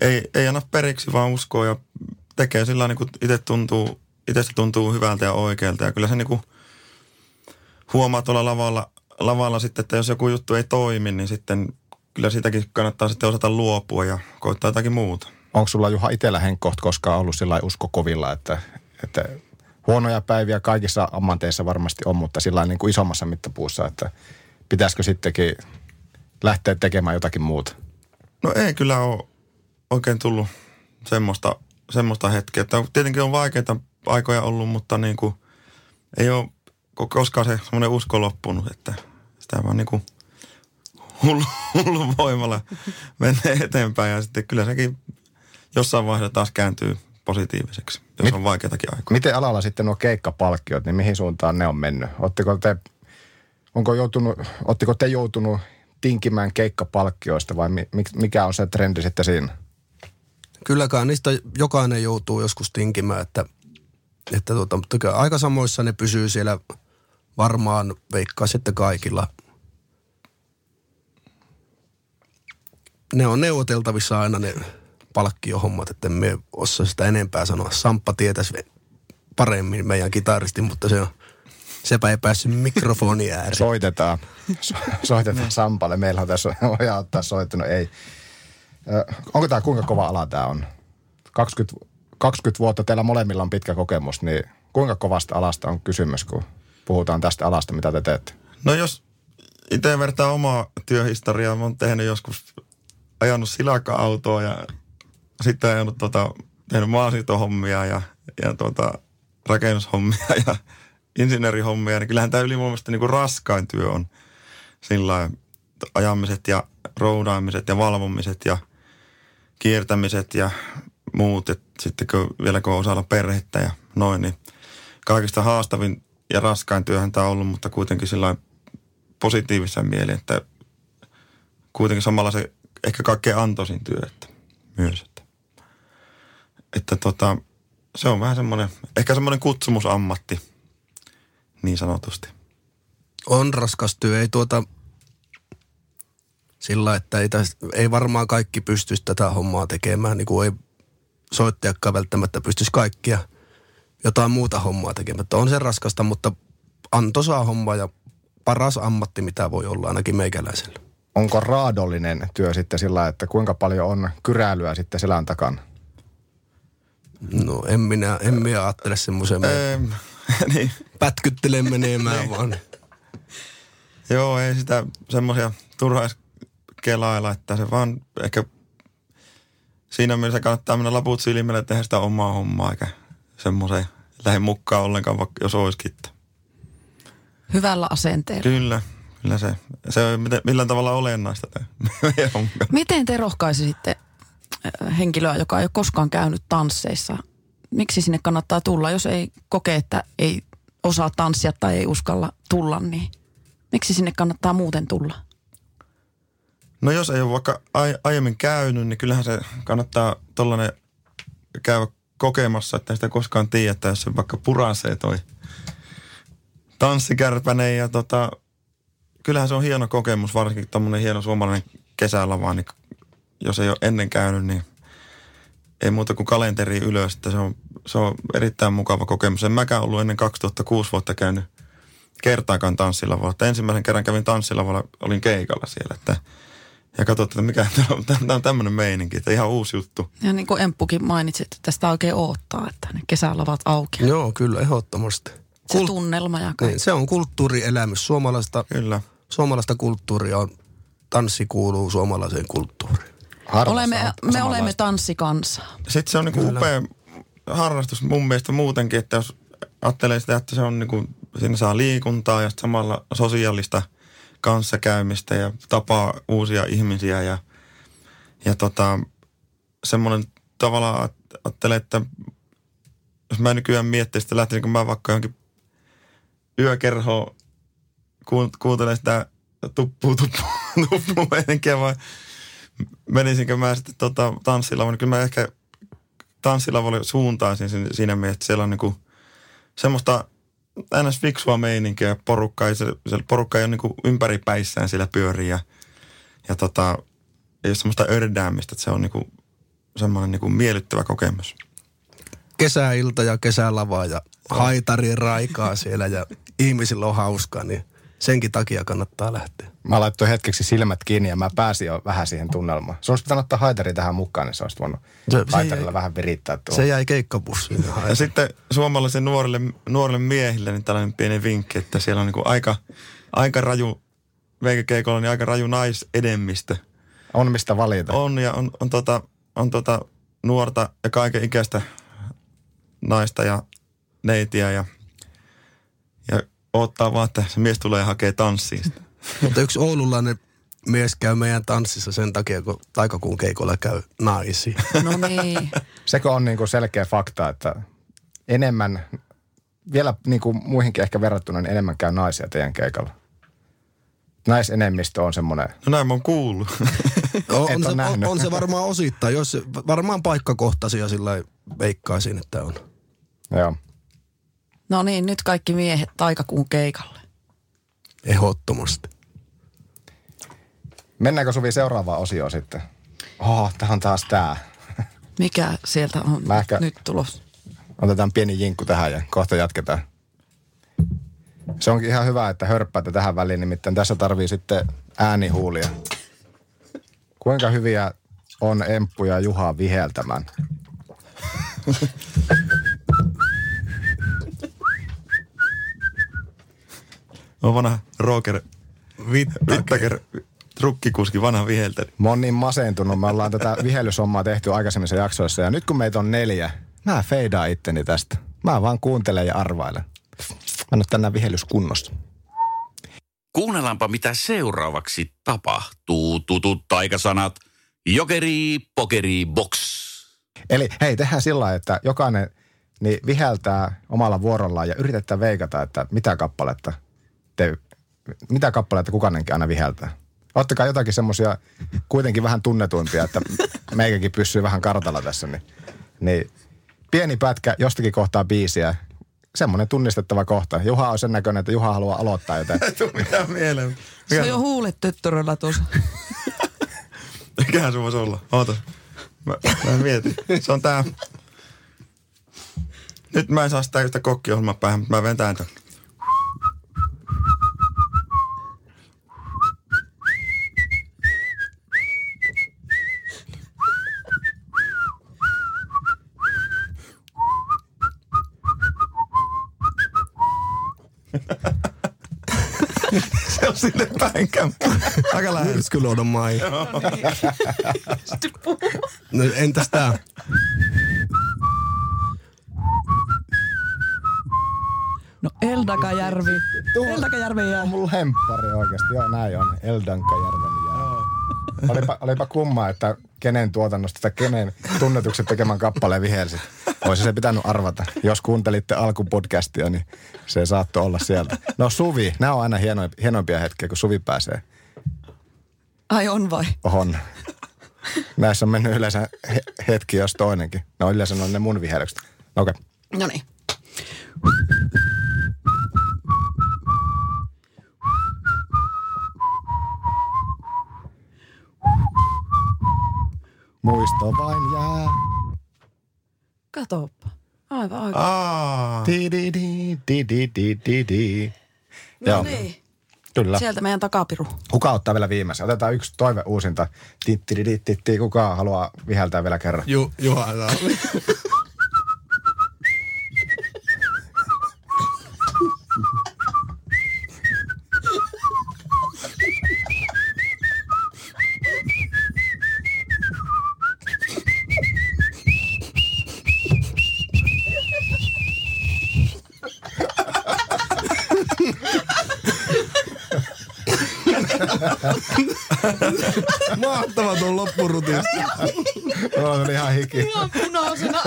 ei, ei anna periksi, vaan uskoo ja tekee sillä niin kuin itse tuntuu, itsestä tuntuu hyvältä ja oikealta. Ja kyllä se niin kuin huomaa tuolla lavalla, lavalla sitten, että jos joku juttu ei toimi, niin sitten kyllä sitäkin kannattaa sitten osata luopua ja koittaa jotakin muuta. Onko sulla Juha itsellä henkkoht koskaan ollut sillä usko kovilla, että, että huonoja päiviä kaikissa ammateissa varmasti on, mutta sillä niin kuin isommassa mittapuussa, että pitäisikö sittenkin lähteä tekemään jotakin muuta? No ei kyllä ole oikein tullut semmoista, semmoista hetkeä. Että tietenkin on vaikeita aikoja ollut, mutta niin kuin ei ole koskaan se semmoinen usko loppunut, että sitä vaan niin kuin hullu, hullu voimalla menee eteenpäin ja sitten kyllä sekin jossain vaiheessa taas kääntyy positiiviseksi, jos Mit, on vaikeatakin aikoja. Miten alalla sitten nuo keikkapalkkiot, niin mihin suuntaan ne on mennyt? Ottiko te, onko joutunut, ottiko te joutunut tinkimään keikkapalkkioista vai mikä on se trendi sitten siinä? Kylläkään niistä jokainen joutuu joskus tinkimään, että, että tuota, mutta aika samoissa ne pysyy siellä varmaan veikkaa sitten kaikilla – ne on neuvoteltavissa aina ne palkkiohommat, että me osaa sitä enempää sanoa. Samppa tietäisi paremmin meidän kitaristi, mutta se on, sepä ei päässyt mikrofoni ääreen. Soitetaan. So, soitetaan Sampalle. Meillä on tässä, voi ottaa soittanut, ei. Onko tämä kuinka kova ala tämä on? 20, 20 vuotta teillä molemmilla on pitkä kokemus, niin kuinka kovasta alasta on kysymys, kun puhutaan tästä alasta, mitä te teette? No jos itse vertaa omaa työhistoriaa, mä oon tehnyt joskus ajanut silakka-autoa ja sitten ajanut tota, tehnyt maasitohommia ja, ja tota, rakennushommia *laughs* ja insinöörihommia, niin kyllähän tämä ylivoimaisesti niin kuin raskain työ on sillä ajamiset ja roudaamiset ja valvomiset ja kiertämiset ja muut. Et sitten kun, vielä kun osalla perhettä ja noin, niin kaikista haastavin ja raskain työhän tämä on ollut, mutta kuitenkin sillä positiivisen mieli, että kuitenkin samalla se ehkä kaikkein antoisin työ että, myös. Että, että tota, se on vähän semmoinen, ehkä semmoinen kutsumusammatti niin sanotusti. On raskas työ, ei tuota sillä, että ei, täs, ei varmaan kaikki pystyisi tätä hommaa tekemään, niin kuin ei soittajakaan välttämättä pystyisi kaikkia jotain muuta hommaa tekemään. On se raskasta, mutta antoisaa homma ja paras ammatti, mitä voi olla ainakin meikäläisellä onko raadollinen työ sitten sillä, että kuinka paljon on kyräilyä sitten selän takana? No en minä, en minä ajattele semmoisen ähm, *laughs* niin. pätkyttele menemään niin. vaan. Joo, ei sitä semmoisia turhaisi kelailla, että se vaan ehkä siinä mielessä kannattaa mennä laput silmille ja tehdä sitä omaa hommaa, eikä semmoiseen lähde mukaan ollenkaan, vaikka jos olisikin. Hyvällä asenteella. Kyllä, Kyllä se, se on millään tavalla olennaista tämä *laughs* Miten te rohkaisitte äh, henkilöä, joka ei ole koskaan käynyt tansseissa? Miksi sinne kannattaa tulla, jos ei koke, että ei osaa tanssia tai ei uskalla tulla, niin miksi sinne kannattaa muuten tulla? No jos ei ole vaikka aiemmin käynyt, niin kyllähän se kannattaa tollainen käydä kokemassa, että sitä koskaan tiedä, että jos se vaikka purasee toi tanssikärpäne ja tota, kyllähän se on hieno kokemus, varsinkin tämmöinen hieno suomalainen kesälava, niin jos ei ole ennen käynyt, niin ei muuta kuin kalenteri ylös, että se on, se on erittäin mukava kokemus. En mäkään ollut ennen 2006 vuotta käynyt kertaakaan tanssilavalla. Ensimmäisen kerran kävin tanssilavalla, olin keikalla siellä, että Ja katsottiin, että mikä *laughs* tämä on, tämä on tämmöinen meininki, että ihan uusi juttu. Ja niin kuin Emppukin mainitsi, että tästä oikein oottaa, että ne kesällä ovat auki. Joo, kyllä, ehdottomasti. Se Kult- tunnelma ja kaikki. niin, se on kulttuurielämys. Suomalaista, Kyllä. suomalaista kulttuuria on, tanssi kuuluu suomalaiseen kulttuuriin. Harvassa Olemme, me olemme tanssikansaa. Sitten se on niinku upea harrastus mun mielestä muutenkin, että jos ajattelee sitä, että se on niinku, siinä saa liikuntaa ja samalla sosiaalista kanssakäymistä ja tapaa uusia ihmisiä ja, ja tota, semmoinen tavallaan att- ajattelee, että jos mä nykyään miettisin, että lähtisinkö mä vaikka johonkin yökerhoon kuun- kuuntelemaan sitä tuppuu tuppuu *laughs* tuppuu meininkiä vai menisinkö mä sitten tota, tanssilavalle, niin kyllä mä ehkä tanssilavalle suuntaisin sin- siinä mielessä, että siellä on niinku semmoista ns. fiksua meininkiä porukka, ei, se, se porukka ei ole niinku ympäripäissään siellä pyörii ja, ja tota, ei ole semmoista ördäämistä, että se on niinku semmoinen niinku miellyttävä kokemus. Kesäilta ja kesälava ja haitari raikaa siellä ja ihmisillä on hauskaa, niin senkin takia kannattaa lähteä. Mä laittoin hetkeksi silmät kiinni ja mä pääsin jo vähän siihen tunnelmaan. Sun olisi pitänyt ottaa haitari tähän mukaan, niin sä olisit voinut Se- se haitarilla jäi- vähän virittää tuolla. Se jäi keikkapussiin. Ja sitten suomalaisen nuorille, nuorille miehille niin tällainen pieni vinkki, että siellä on niinku aika, aika raju, veikäkeikolla niin aika raju naisedemmistö. On mistä valita. On ja on, on, tota, on tota nuorta ja kaiken ikäistä naista ja neitiä ja odottaa vaan, että se mies tulee hakee tanssiin. sitä. *laughs* Mutta yksi oululainen mies käy meidän tanssissa sen takia, kun taikakuun keikolla käy naisia. *laughs* No niin. Sekö on niinku selkeä fakta, että enemmän, vielä niinku muihinkin ehkä verrattuna, niin enemmän käy naisia teidän keikalla? Naisenemmistö on semmoinen, No näin mä oon kuullut. *laughs* On, on, se, on, on se varmaan osittain, jos se, varmaan paikkakohtaisia sillä veikkaisin, että on. joo. No niin, nyt kaikki miehet taikakuun keikalle. Ehdottomasti. Mennäänkö Suvi seuraavaan osioon sitten? Oh, tähän on taas tää. Mikä sieltä on Mä ehkä- nyt tulos? Otetaan pieni jinkku tähän ja kohta jatketaan. Se onkin ihan hyvä, että hörppäätte tähän väliin, nimittäin tässä tarvii sitten äänihuulia. Kuinka hyviä on Emppu ja Juha viheltämään? *laughs* on vanha Roger Vittaker. Trukkikuski, vanha viheltäjä. Mä oon niin masentunut. Me ollaan tätä vihellysommaa tehty aikaisemmissa jaksoissa ja nyt kun meitä on neljä, mä feidaan itteni tästä. Mä vaan kuuntelen ja arvailen. Mä ole tänään vihellyskunnossa. Kuunnellaanpa, mitä seuraavaksi tapahtuu. Tutut taikasanat. Jokeri, pokeri, box. Eli hei, tehdään sillä lailla, että jokainen niin viheltää omalla vuorollaan ja yritetään veikata, että mitä kappaletta te, mitä kappaletta kukainenkin aina viheltää. Ottakaa jotakin semmoisia kuitenkin vähän tunnetuimpia, että meikäkin pysyy vähän kartalla tässä. Niin, niin pieni pätkä jostakin kohtaa biisiä, semmoinen tunnistettava kohta. Juha on sen näköinen, että Juha haluaa aloittaa, joten Ei tuu mitään mieleen. Se on jo huulet töttöröllä tuossa. *laughs* Mikähän se voisi olla? Oota. Mä, mä mietin. Se on tää. Nyt mä en saa sitä yhtä kokkiohjelmaa päähän, mutta mä vetään tän. *laughs* Se on sinne päinkään. Aika lähellä. Myrskyluodon mai. no, entäs tää? No Eldakajärvi. Eldakajärvi jää. on mulla hemppari oikeasti. Joo, näin on. Eldankajärven jää. Olipa, olipa kummaa, että kenen tuotannosta tai kenen tunnetukset tekemän kappaleen vihelsit. Olisi se pitänyt arvata. Jos kuuntelitte alkupodcastia, niin se saattoi olla sieltä. No Suvi, nämä on aina hieno, hienompia hetkiä, kun Suvi pääsee Ai on vai? on. Näissä on mennyt yleensä he- hetki, jos toinenkin. No yleensä on ne mun vihelykset. No okei. Okay. No niin. Muisto vain jää. Katoppa. Aivan aivan. Aa, Di di di di di di di di. No Joo. niin. Kyllä. Sieltä meidän takapiru. Kuka ottaa vielä viimeisen? Otetaan yksi toive uusinta. Tittiriditti, kuka haluaa viheltää vielä kerran? Ju, Juha *laughs* saa. Mahtava tuon loppurutista. Mulla on ihan hiki. Ihan punaisena.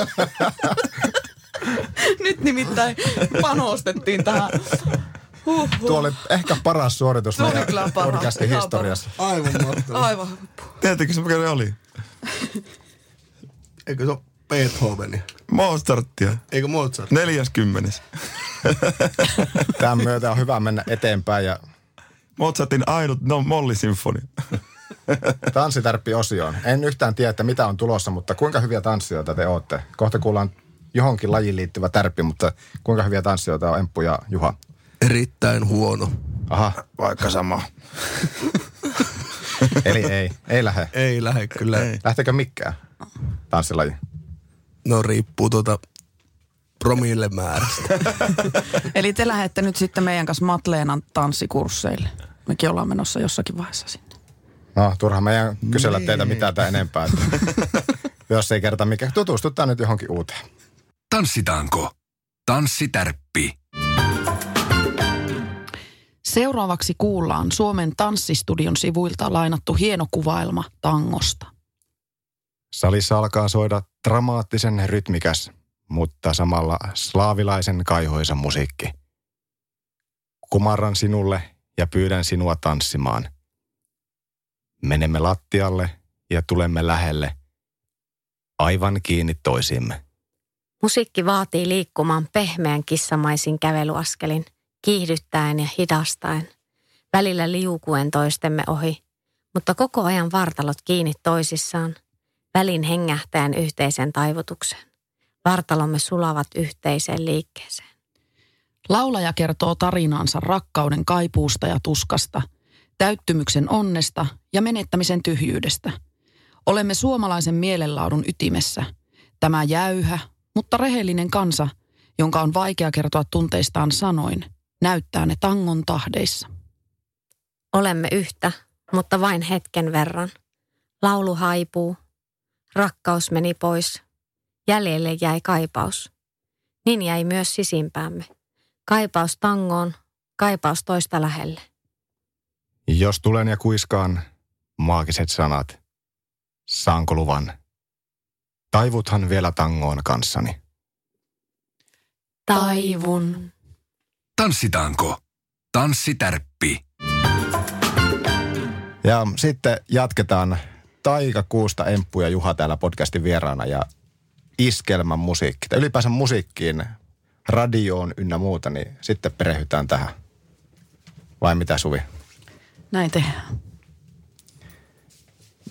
Nyt nimittäin panostettiin tähän. Huh, Tuo oli ehkä paras suoritus Tuo meidän paras, podcastin ihan historiassa. Aivan mahtava. Aivan. Tiedättekö se mikä se oli? Eikö se ole Beethovenia? Mozartia. Eikö Mozart? 40. Tämän myötä on hyvä mennä eteenpäin ja Mozartin ainut no, mollisinfoni. *laughs* tanssitärppi-osioon. En yhtään tiedä, että mitä on tulossa, mutta kuinka hyviä tanssijoita te olette? Kohta kuullaan johonkin lajiin liittyvä tärppi, mutta kuinka hyviä tanssijoita on Emppu ja Juha? Erittäin huono. Aha, Vaikka sama. *laughs* eli ei, ei lähde. Ei lähde kyllä. Ei. Lähtekö mikään tanssilaji? No riippuu tuota promille määrästä. *laughs* Eli te lähette nyt sitten meidän kanssa Matleenan tanssikursseille. Mekin ollaan menossa jossakin vaiheessa sinne. No, turha meidän kysellä teiltä mitään tai enempää. Että *laughs* jos ei kerta mikä, tutustutaan nyt johonkin uuteen. Tanssitaanko? Tanssitärppi. Seuraavaksi kuullaan Suomen tanssistudion sivuilta lainattu hieno kuvailma tangosta. Salissa alkaa soida dramaattisen rytmikäs, mutta samalla slaavilaisen kaihoisa musiikki. Kumarran sinulle ja pyydän sinua tanssimaan. Menemme lattialle ja tulemme lähelle, aivan kiinni toisiimme. Musiikki vaatii liikkumaan pehmeän kissamaisin kävelyaskelin, kiihdyttäen ja hidastaen, välillä liukuen toistemme ohi, mutta koko ajan vartalot kiinni toisissaan, välin hengähtäen yhteisen taivutukseen. Vartalomme sulavat yhteiseen liikkeeseen. Laulaja kertoo tarinaansa rakkauden kaipuusta ja tuskasta, täyttymyksen onnesta ja menettämisen tyhjyydestä. Olemme suomalaisen mielenlaadun ytimessä. Tämä jäyhä, mutta rehellinen kansa, jonka on vaikea kertoa tunteistaan sanoin, näyttää ne tangon tahdeissa. Olemme yhtä, mutta vain hetken verran. Laulu haipuu. Rakkaus meni pois. Jäljelle jäi kaipaus. Niin jäi myös sisimpäämme. Kaipaus tangoon, kaipaus toista lähelle. Jos tulen ja kuiskaan maagiset sanat, saanko luvan? Taivuthan vielä tangoon kanssani. Taivun. Tanssitaanko? Tanssitärppi. Ja sitten jatketaan Taikakuusta Emppu ja Juha täällä podcastin vieraana ja iskelmän musiikki. Tai ylipäänsä musiikkiin, radioon ynnä muuta, niin sitten perehdytään tähän. Vai mitä Suvi? Näin tehdään.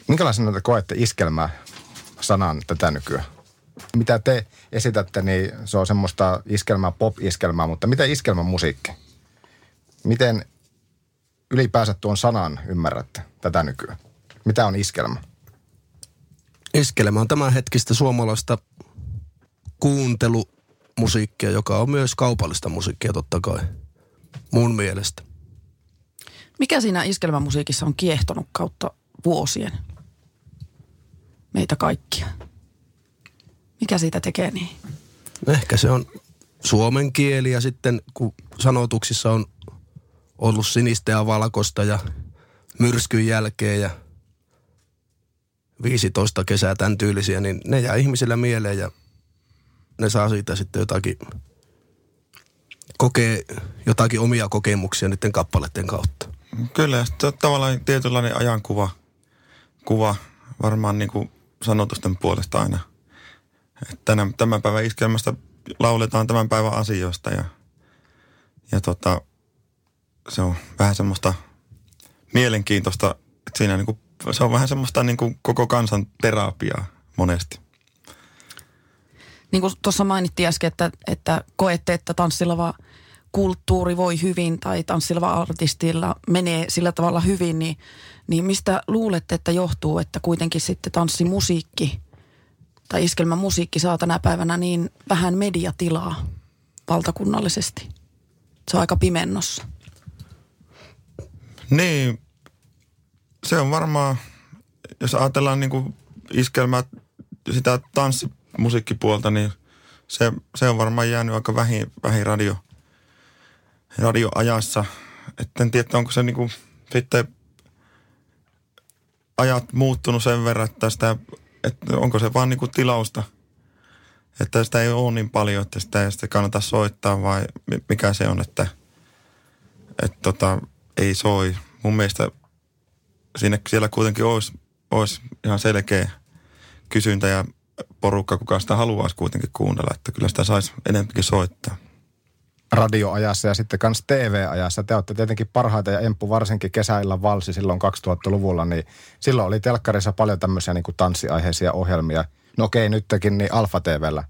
Minkälaisena te koette iskelmää sanan tätä nykyään? Mitä te esitätte, niin se on semmoista iskelmää, pop-iskelmää, mutta miten iskelmän musiikki? Miten ylipäänsä tuon sanan ymmärrätte tätä nykyään? Mitä on iskelmä? Iskelmä on tämän hetkistä suomalaista kuuntelumusiikkia, joka on myös kaupallista musiikkia totta kai. Mun mielestä. Mikä siinä iskelmämusiikissa on kiehtonut kautta vuosien? Meitä kaikkia. Mikä siitä tekee niin? Ehkä se on suomen kieli ja sitten kun sanotuksissa on ollut sinistä ja valkoista ja myrskyn jälkeen ja 15 kesää tämän tyylisiä, niin ne jää ihmisillä mieleen ja ne saa siitä sitten jotakin, kokee jotakin omia kokemuksia niiden kappaleiden kautta. Kyllä, tavallaan tietynlainen ajankuva, kuva varmaan niin kuin sanotusten puolesta aina. Tänä, tämän päivän iskelmästä lauletaan tämän päivän asioista ja, ja tota, se on vähän semmoista mielenkiintoista, että siinä niin kuin, se on vähän semmoista niin kuin koko kansan terapiaa monesti. Niin kuin tuossa mainittiin äsken, että, että koette, että tanssilava tanssikulttuuri voi hyvin tai tanssilla artistilla menee sillä tavalla hyvin, niin, niin mistä luulette, että johtuu, että kuitenkin sitten tanssimusiikki tai iskelmämusiikki saa tänä päivänä niin vähän mediatilaa valtakunnallisesti? Se on aika pimennossa. Niin, se on varmaan, jos ajatellaan niin kuin iskelmää, sitä tanssimusiikkipuolta, niin se, se on varmaan jäänyt aika vähin, vähin radio, radioajassa. Et en tiedä, onko se niin kuin sitten ajat muuttunut sen verran, että, sitä, että onko se vaan niin kuin tilausta, että sitä ei ole niin paljon, että sitä ei sitä kannata soittaa vai mikä se on, että, että tota, ei soi. Mun mielestä siinä, siellä kuitenkin olisi, olisi ihan selkeä kysyntä ja porukka, kuka sitä haluaisi kuitenkin kuunnella, että kyllä sitä saisi enempikin soittaa. radioajassa ja sitten myös TV-ajassa. Te olette tietenkin parhaita ja Emppu varsinkin kesäillä valsi silloin 2000-luvulla, niin silloin oli telkkarissa paljon tämmöisiä niin kuin tanssiaiheisia ohjelmia. No okei, nytkin niin Alfa TVllä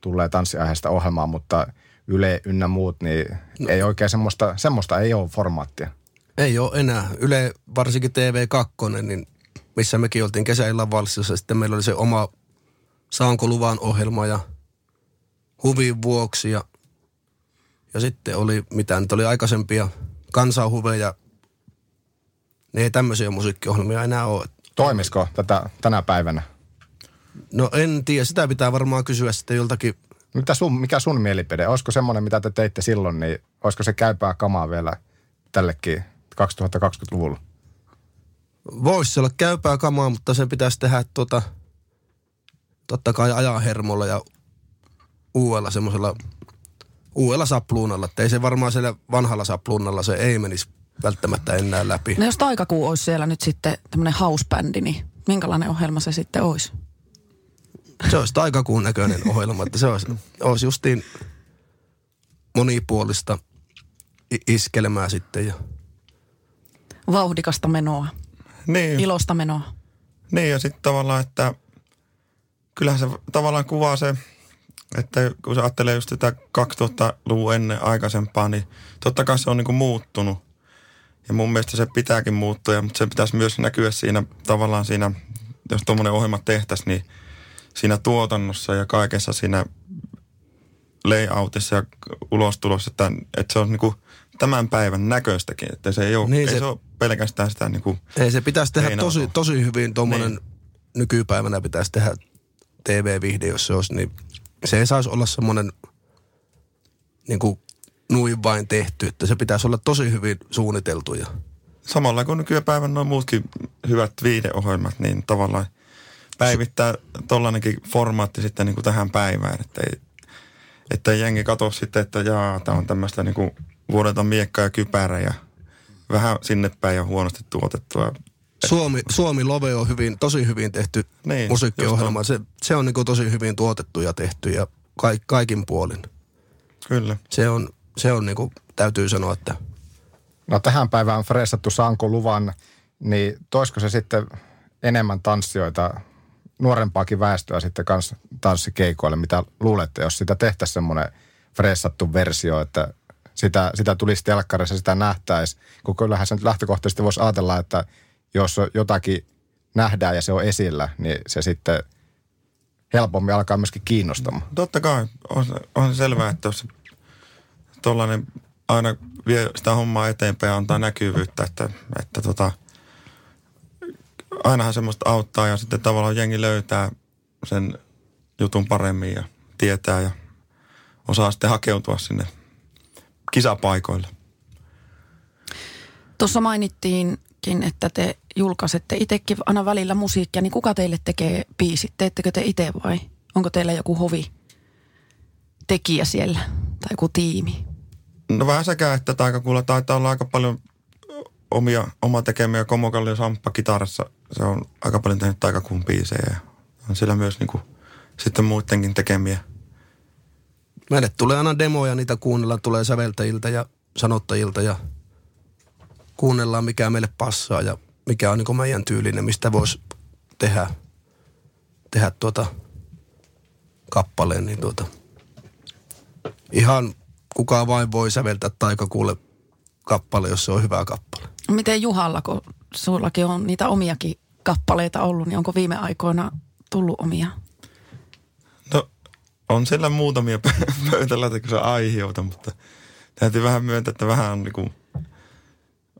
tulee tanssiaiheista ohjelmaa, mutta Yle ynnä muut, niin no. ei oikein semmoista, semmoista ei ole formaattia. Ei ole enää. Yle, varsinkin TV2, niin missä mekin oltiin kesäillan valssissa. Sitten meillä oli se oma Saanko luvan ohjelma ja huvin vuoksi ja, ja sitten oli, mitä nyt oli aikaisempia kansanhuveja. Ne ei tämmöisiä musiikkiohjelmia enää ole. Toimisiko tätä tänä päivänä? No en tiedä, sitä pitää varmaan kysyä sitten joltakin. Mitä sun, mikä sun mielipide? Olisiko semmoinen, mitä te teitte silloin, niin olisiko se käypää kamaa vielä tällekin 2020-luvulla? Voisi olla käypää kamaa, mutta se pitäisi tehdä tuota, totta kai ajaa hermolla ja uudella semmoisella uudella sapluunalla. Että ei se varmaan siellä vanhalla sapluunalla se ei menisi välttämättä enää läpi. No jos Taikakuu olisi siellä nyt sitten tämmöinen housebändi, niin minkälainen ohjelma se sitten olisi? Se olisi taikakuun näköinen ohjelma, että se olisi, olisi justiin monipuolista iskelmää sitten ja Vauhdikasta menoa, Niin, ilosta menoa. niin ja sitten tavallaan, että kyllähän se tavallaan kuvaa se, että kun se ajattelee just sitä 2000-luvun ennen aikaisempaa, niin totta kai se on niin kuin muuttunut. Ja mun mielestä se pitääkin muuttua, mutta se pitäisi myös näkyä siinä tavallaan siinä, jos tuommoinen ohjelma tehtäisiin, niin siinä tuotannossa ja kaikessa siinä layoutissa ja ulostulossa, että, että se on niin kuin tämän päivän näköistäkin, että se ei ole, Niin ei se, se ole pelkästään sitä niin kuin Ei se pitäisi tehdä tosi, tosi hyvin tuommoinen niin. nykypäivänä pitäisi tehdä TV-vihde, jos se olisi, niin se ei saisi olla semmoinen niin kuin nuin vain tehty, että se pitäisi olla tosi hyvin suunniteltu ja samalla kuin nykypäivän nuo muutkin hyvät viideohjelmat, niin tavallaan päivittää tollainenkin formaatti sitten niin kuin tähän päivään, että ei, että jengi katso sitten, että jaa, tämä on tämmöistä niin kuin vuodelta miekka ja kypärä ja vähän sinne päin ja huonosti tuotettua. Suomi, Suomi Love on hyvin, tosi hyvin tehty Niin, musiikkiohjelma. Se, se on niin kuin tosi hyvin tuotettu ja tehty ja kaik, kaikin puolin. Kyllä. Se on, se on niin kuin, täytyy sanoa, että No tähän päivään on freessattu Sanko luvan, niin toisko se sitten enemmän tanssijoita, nuorempaakin väestöä sitten kanssa tanssikeikoille, mitä luulette, jos sitä tehtäisiin semmoinen freessattu versio, että sitä, sitä tulisi telkkarissa, sitä nähtäisi. Kun kyllähän se nyt lähtökohtaisesti voisi ajatella, että jos jotakin nähdään ja se on esillä, niin se sitten helpommin alkaa myöskin kiinnostamaan. Totta kai on, on se selvää, että jos tuollainen aina vie sitä hommaa eteenpäin ja antaa näkyvyyttä, että, että tota, ainahan semmoista auttaa ja sitten tavallaan jengi löytää sen jutun paremmin ja tietää ja osaa sitten hakeutua sinne kisapaikoille. Tuossa mainittiinkin, että te julkaisette itsekin aina välillä musiikkia, niin kuka teille tekee biisit? Teettekö te itse vai onko teillä joku hovi tekijä siellä tai joku tiimi? No vähän sekä, että taikakuulla taitaa olla aika paljon omia, oma tekemiä Komokallio Samppa kitarassa. Se on aika paljon tehnyt taikakuun biisejä ja on siellä myös niinku sitten muidenkin tekemiä. Meille tulee aina demoja, niitä kuunnellaan, tulee säveltäjiltä ja sanottajilta ja kuunnellaan mikä meille passaa ja mikä on niin meidän tyylinen, mistä voisi tehdä, tehdä tuota kappaleen, niin tuota, ihan kuka vain voi säveltää taikakuulle kappale, jos se on hyvä kappale. Miten Juhalla, kun sullakin on niitä omiakin kappaleita ollut, niin onko viime aikoina tullut omia? On siellä muutamia *laughs* pö- pöytälaatikkossa aiheita, mutta täytyy vähän myöntää, että vähän on niinku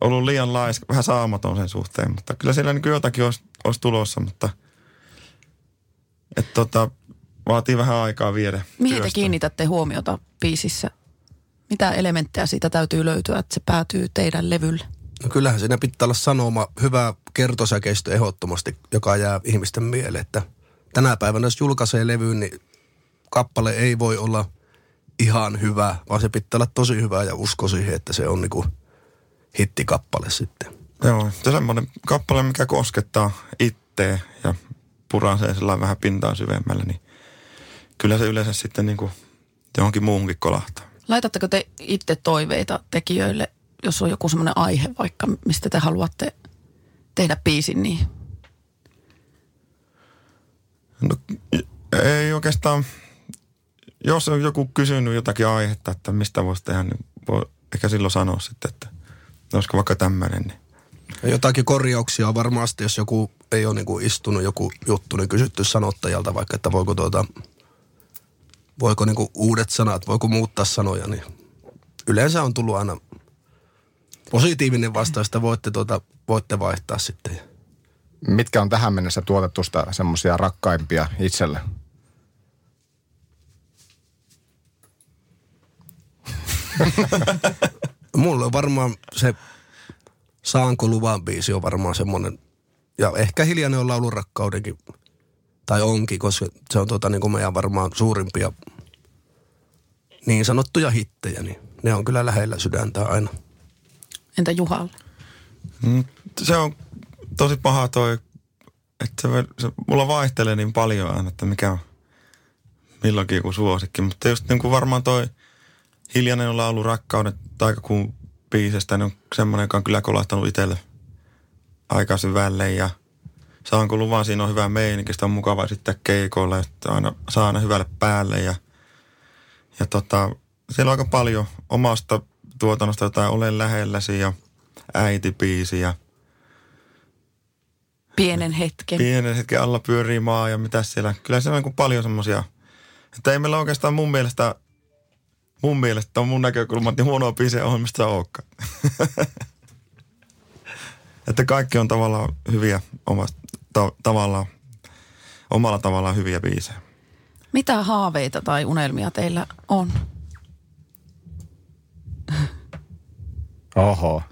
ollut liian laiska, vähän saamaton sen suhteen, mutta kyllä siellä niin jotakin olisi, olisi tulossa, mutta et tota, vaatii vähän aikaa viedä. Mihin te työstä. kiinnitätte huomiota biisissä? Mitä elementtejä siitä täytyy löytyä, että se päätyy teidän levylle? No kyllähän siinä pitää olla sanoma, hyvä kertosäkeistö ehdottomasti, joka jää ihmisten mieleen. Että tänä päivänä, jos julkaisee levyyn, niin kappale ei voi olla ihan hyvä, vaan se pitää olla tosi hyvä ja usko siihen, että se on niinku hittikappale sitten. Joo, se on semmoinen kappale, mikä koskettaa itteä ja puransee sellainen vähän pintaan syvemmälle, niin kyllä se yleensä sitten niin kuin johonkin muuhunkin kolahtaa. Laitatteko te itse toiveita tekijöille, jos on joku semmoinen aihe vaikka, mistä te haluatte tehdä biisin, niin No, ei oikeastaan, jos on joku kysynyt jotakin aihetta, että mistä voisi tehdä, niin voi ehkä silloin sanoa sitten, että olisiko vaikka tämmöinen. Niin. Ja jotakin korjauksia on varmasti, jos joku ei ole niinku istunut joku juttu, niin kysytty sanottajalta vaikka, että voiko tuota, voiko niinku uudet sanat, voiko muuttaa sanoja, niin yleensä on tullut aina positiivinen vastaus, että voitte, tuota, voitte vaihtaa sitten. Mitkä on tähän mennessä tuotetusta semmoisia rakkaimpia itselle? *laughs* Mulla on varmaan se Saanko luvan biisi on varmaan semmoinen, ja ehkä hiljainen on laulun rakkaudenkin, tai onkin, koska se on tuota, niin kuin meidän varmaan suurimpia niin sanottuja hittejä, niin ne on kyllä lähellä sydäntä aina. entä Juhalla? Mm, Se on tosi paha toi, että se, se, mulla vaihtelee niin paljon aina, että mikä on milloinkin joku suosikki. Mutta just niin kuin varmaan toi hiljainen on laulu rakkaudet taikakuun biisestä, niin on semmoinen, joka on kyllä kolahtanut itselle aika syvälle ja saanko luvan, siinä on hyvä meininki, sitä on mukava sitten keikoilla sitten aina saa aina hyvälle päälle ja, ja tota, siellä on aika paljon omasta tuotannosta jotain Olen lähelläsi ja äitipiisi ja Pienen hetken. pienen hetken alla pyörii maa ja mitä siellä. Kyllä siellä on niin paljon semmoisia, että ei meillä oikeastaan mun mielestä, mun mielestä on mun näkökulmat niin huonoa biisejä on, mistä olekaan. *laughs* että kaikki on tavallaan hyviä omasta, ta, tavallaan, omalla tavallaan hyviä biisejä. Mitä haaveita tai unelmia teillä on? Oho.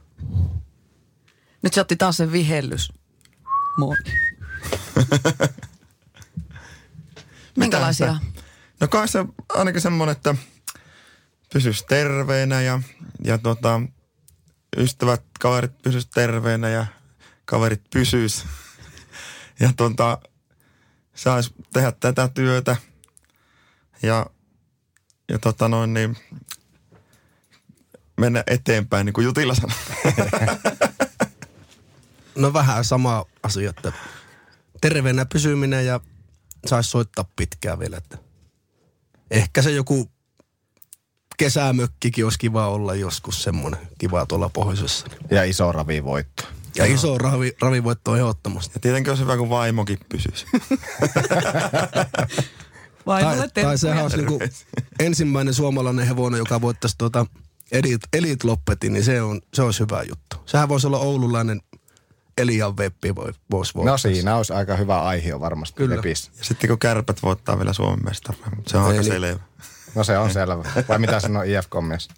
Nyt se otti taas sen vihellys. Moi. *laughs* Minkälaisia? No kai se ainakin semmoinen, että pysyisi terveenä ja, ja tota, ystävät, kaverit pysyis terveenä ja kaverit pysyis. Ja tota, sais tehdä tätä työtä ja, ja tota noin niin, mennä eteenpäin, niin kuin Jutila sanoi. No vähän sama asia, että terveenä pysyminen ja saisi soittaa pitkään vielä. Että ehkä se joku kesämökkikin olisi kiva olla joskus semmoinen kiva tuolla pohjoisessa. Ja iso ravivoitto. Ja iso ravi, ravivoitto on ehdottomasti. Ja tietenkin olisi hyvä, kun vaimokin pysyisi. *laughs* Vai Tai, tai sehän olisi niinku ensimmäinen suomalainen hevonen, joka voittaisi tuota Elite, Elite Loppetin, niin se, on, se olisi hyvä juttu. Sehän voisi olla oululainen Elian Veppi voi, voisi No voittaa. siinä olisi aika hyvä aihio varmasti. Kyllä. Ja sitten kun kärpät voittaa vielä Suomen mestaruuden, mutta se on Ei aika niin. selvä. No se on selvä. Vai mitä sanoo IFK-mies?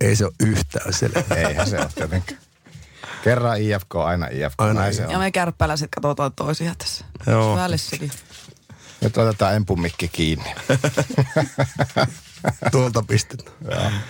Ei se ole yhtään selvä. Eihän se ole tietenkään. Kerran IFK, aina IFK. Aina Näin se Ja on. me kärppäläiset katsotaan toisia tässä. Joo. Välissäkin. Nyt otetaan empumikki kiinni. Tuolta pistetään.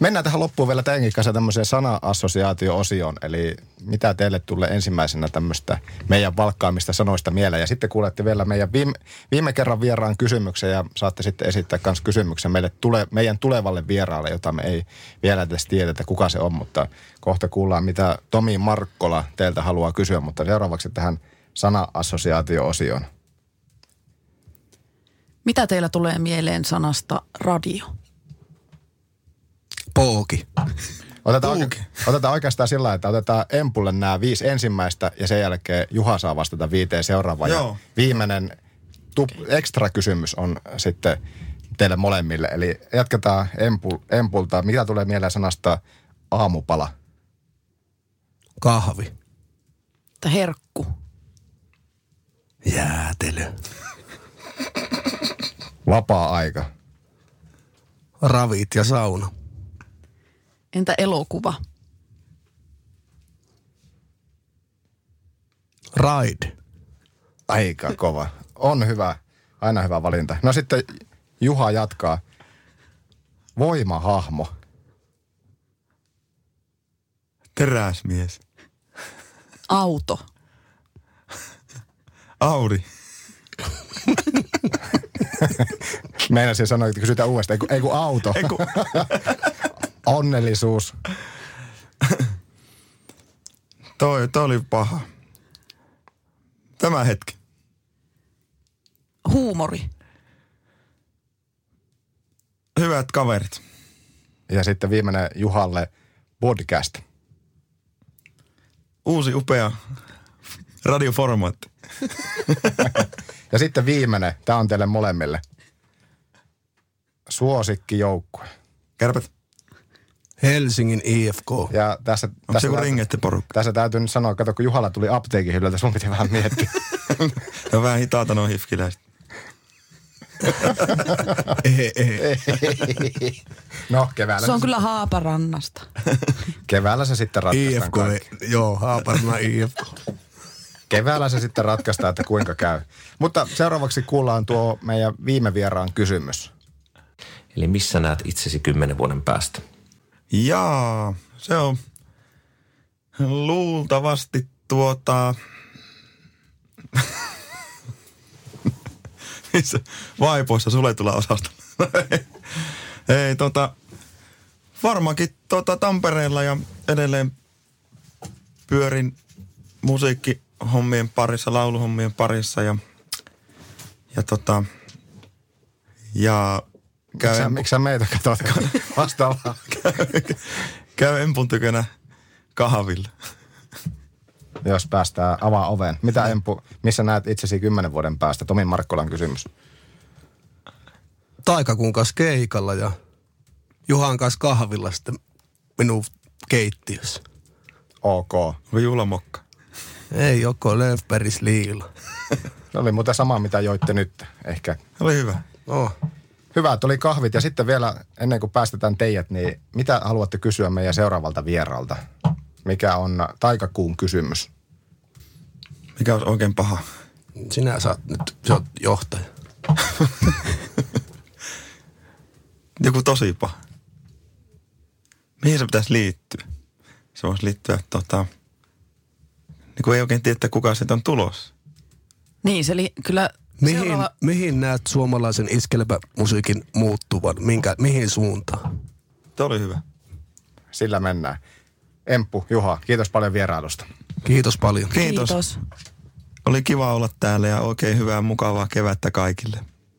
Mennään tähän loppuun vielä teidänkin kanssa tämmöiseen sana-assosiaatio-osioon. Eli mitä teille tulee ensimmäisenä tämmöistä meidän valkkaamista sanoista mieleen. Ja sitten kuulette vielä meidän viime, viime kerran vieraan kysymyksen ja saatte sitten esittää myös kysymyksen meille tule, meidän tulevalle vieraalle, jota me ei vielä edes tiedetä, kuka se on. Mutta kohta kuullaan, mitä Tomi Markkola teiltä haluaa kysyä. Mutta seuraavaksi tähän sana-assosiaatio-osioon. Mitä teillä tulee mieleen sanasta radio? Pooki. Otetaan, oike- otetaan oikeastaan sillä että otetaan Empulle nämä viisi ensimmäistä ja sen jälkeen Juha saa vastata viiteen seuraavaan. Ja Joo. viimeinen tup- ekstra kysymys on sitten teille molemmille. Eli jatketaan Empul, Empulta. Mitä tulee mieleen sanasta aamupala? Kahvi. Että herkku. Jäätelö. Vapaa-aika. Ravit ja sauna. Entä elokuva? Ride. Aika kova. On hyvä. Aina hyvä valinta. No sitten Juha jatkaa. Voimahahmo. Teräsmies. Auto. Audi. Meinasin sanoa, että kysytään uudestaan. Ei kun, ei kun auto. Ei kun, Onnellisuus. toi, toi oli paha. Tämä hetki. Huumori. Hyvät kaverit. Ja sitten viimeinen Juhalle podcast. Uusi upea radioformaatti. *laughs* Ja sitten viimeinen, tämä on teille molemmille. Suosikkijoukkue. Kärpät. Helsingin IFK. Ja tässä, Onko se tässä, joku tässä täytyy nyt sanoa, kato kun Juhalla tuli apteekin hyllyltä, sun piti vähän miettiä. *laughs* Ne on vähän hitaata noin hifkiläiset. *laughs* Ehe, ehe. *laughs* no keväällä, Se on kyllä Haaparannasta. keväällä se sitten ratkaistaan IFK, kaikki. joo, Haaparna IFK. Keväällä se sitten ratkaistaan, että kuinka käy. Mutta seuraavaksi kuullaan tuo meidän viime vieraan kysymys. Eli missä näet itsesi kymmenen vuoden päästä? Jaa, se on luultavasti tuota... *laughs* Vaipoissa suljetulla osasta. *laughs* Ei, tota... Varmaankin tota Tampereella ja edelleen pyörin musiikkihommien parissa, lauluhommien parissa ja, ja tota... Ja Miksi sä, miksi sä meitä katsot *laughs* vastaavaa? käy Empun tykönä kahvilla. Jos päästään avaa oven. Mitä Empu, missä näet itsesi kymmenen vuoden päästä? Tomi Markkolan kysymys. Taikakuun kanssa keikalla ja Juhan kanssa kahvilla sitten minun keittiössä. Ok. Vai juhlamokka? Ei joko Löfbergs liila. *laughs* Se oli muuten sama, mitä joitte nyt. Ehkä Oli hyvä. Oh. Hyvä, että oli kahvit. Ja sitten vielä, ennen kuin päästetään teidät, niin mitä haluatte kysyä meidän seuraavalta vieraalta? Mikä on taikakuun kysymys? Mikä olisi oikein paha? Sinä saat nyt, sä oot johtaja. *laughs* Joku tosi paha. Mihin se pitäisi liittyä? Se voisi liittyä tota... Niin kuin ei oikein tiedä, että kuka siitä on tulossa. Niin, se oli kyllä Mihin, seuraava... mihin näet suomalaisen iskelmämusiikin muuttuvan? Minkä, mihin suuntaan? Tuo oli hyvä. Sillä mennään. Emppu, Juha, kiitos paljon vierailusta. Kiitos paljon. Kiitos. Kiitos. Oli kiva olla täällä ja oikein hyvää mukavaa kevättä kaikille.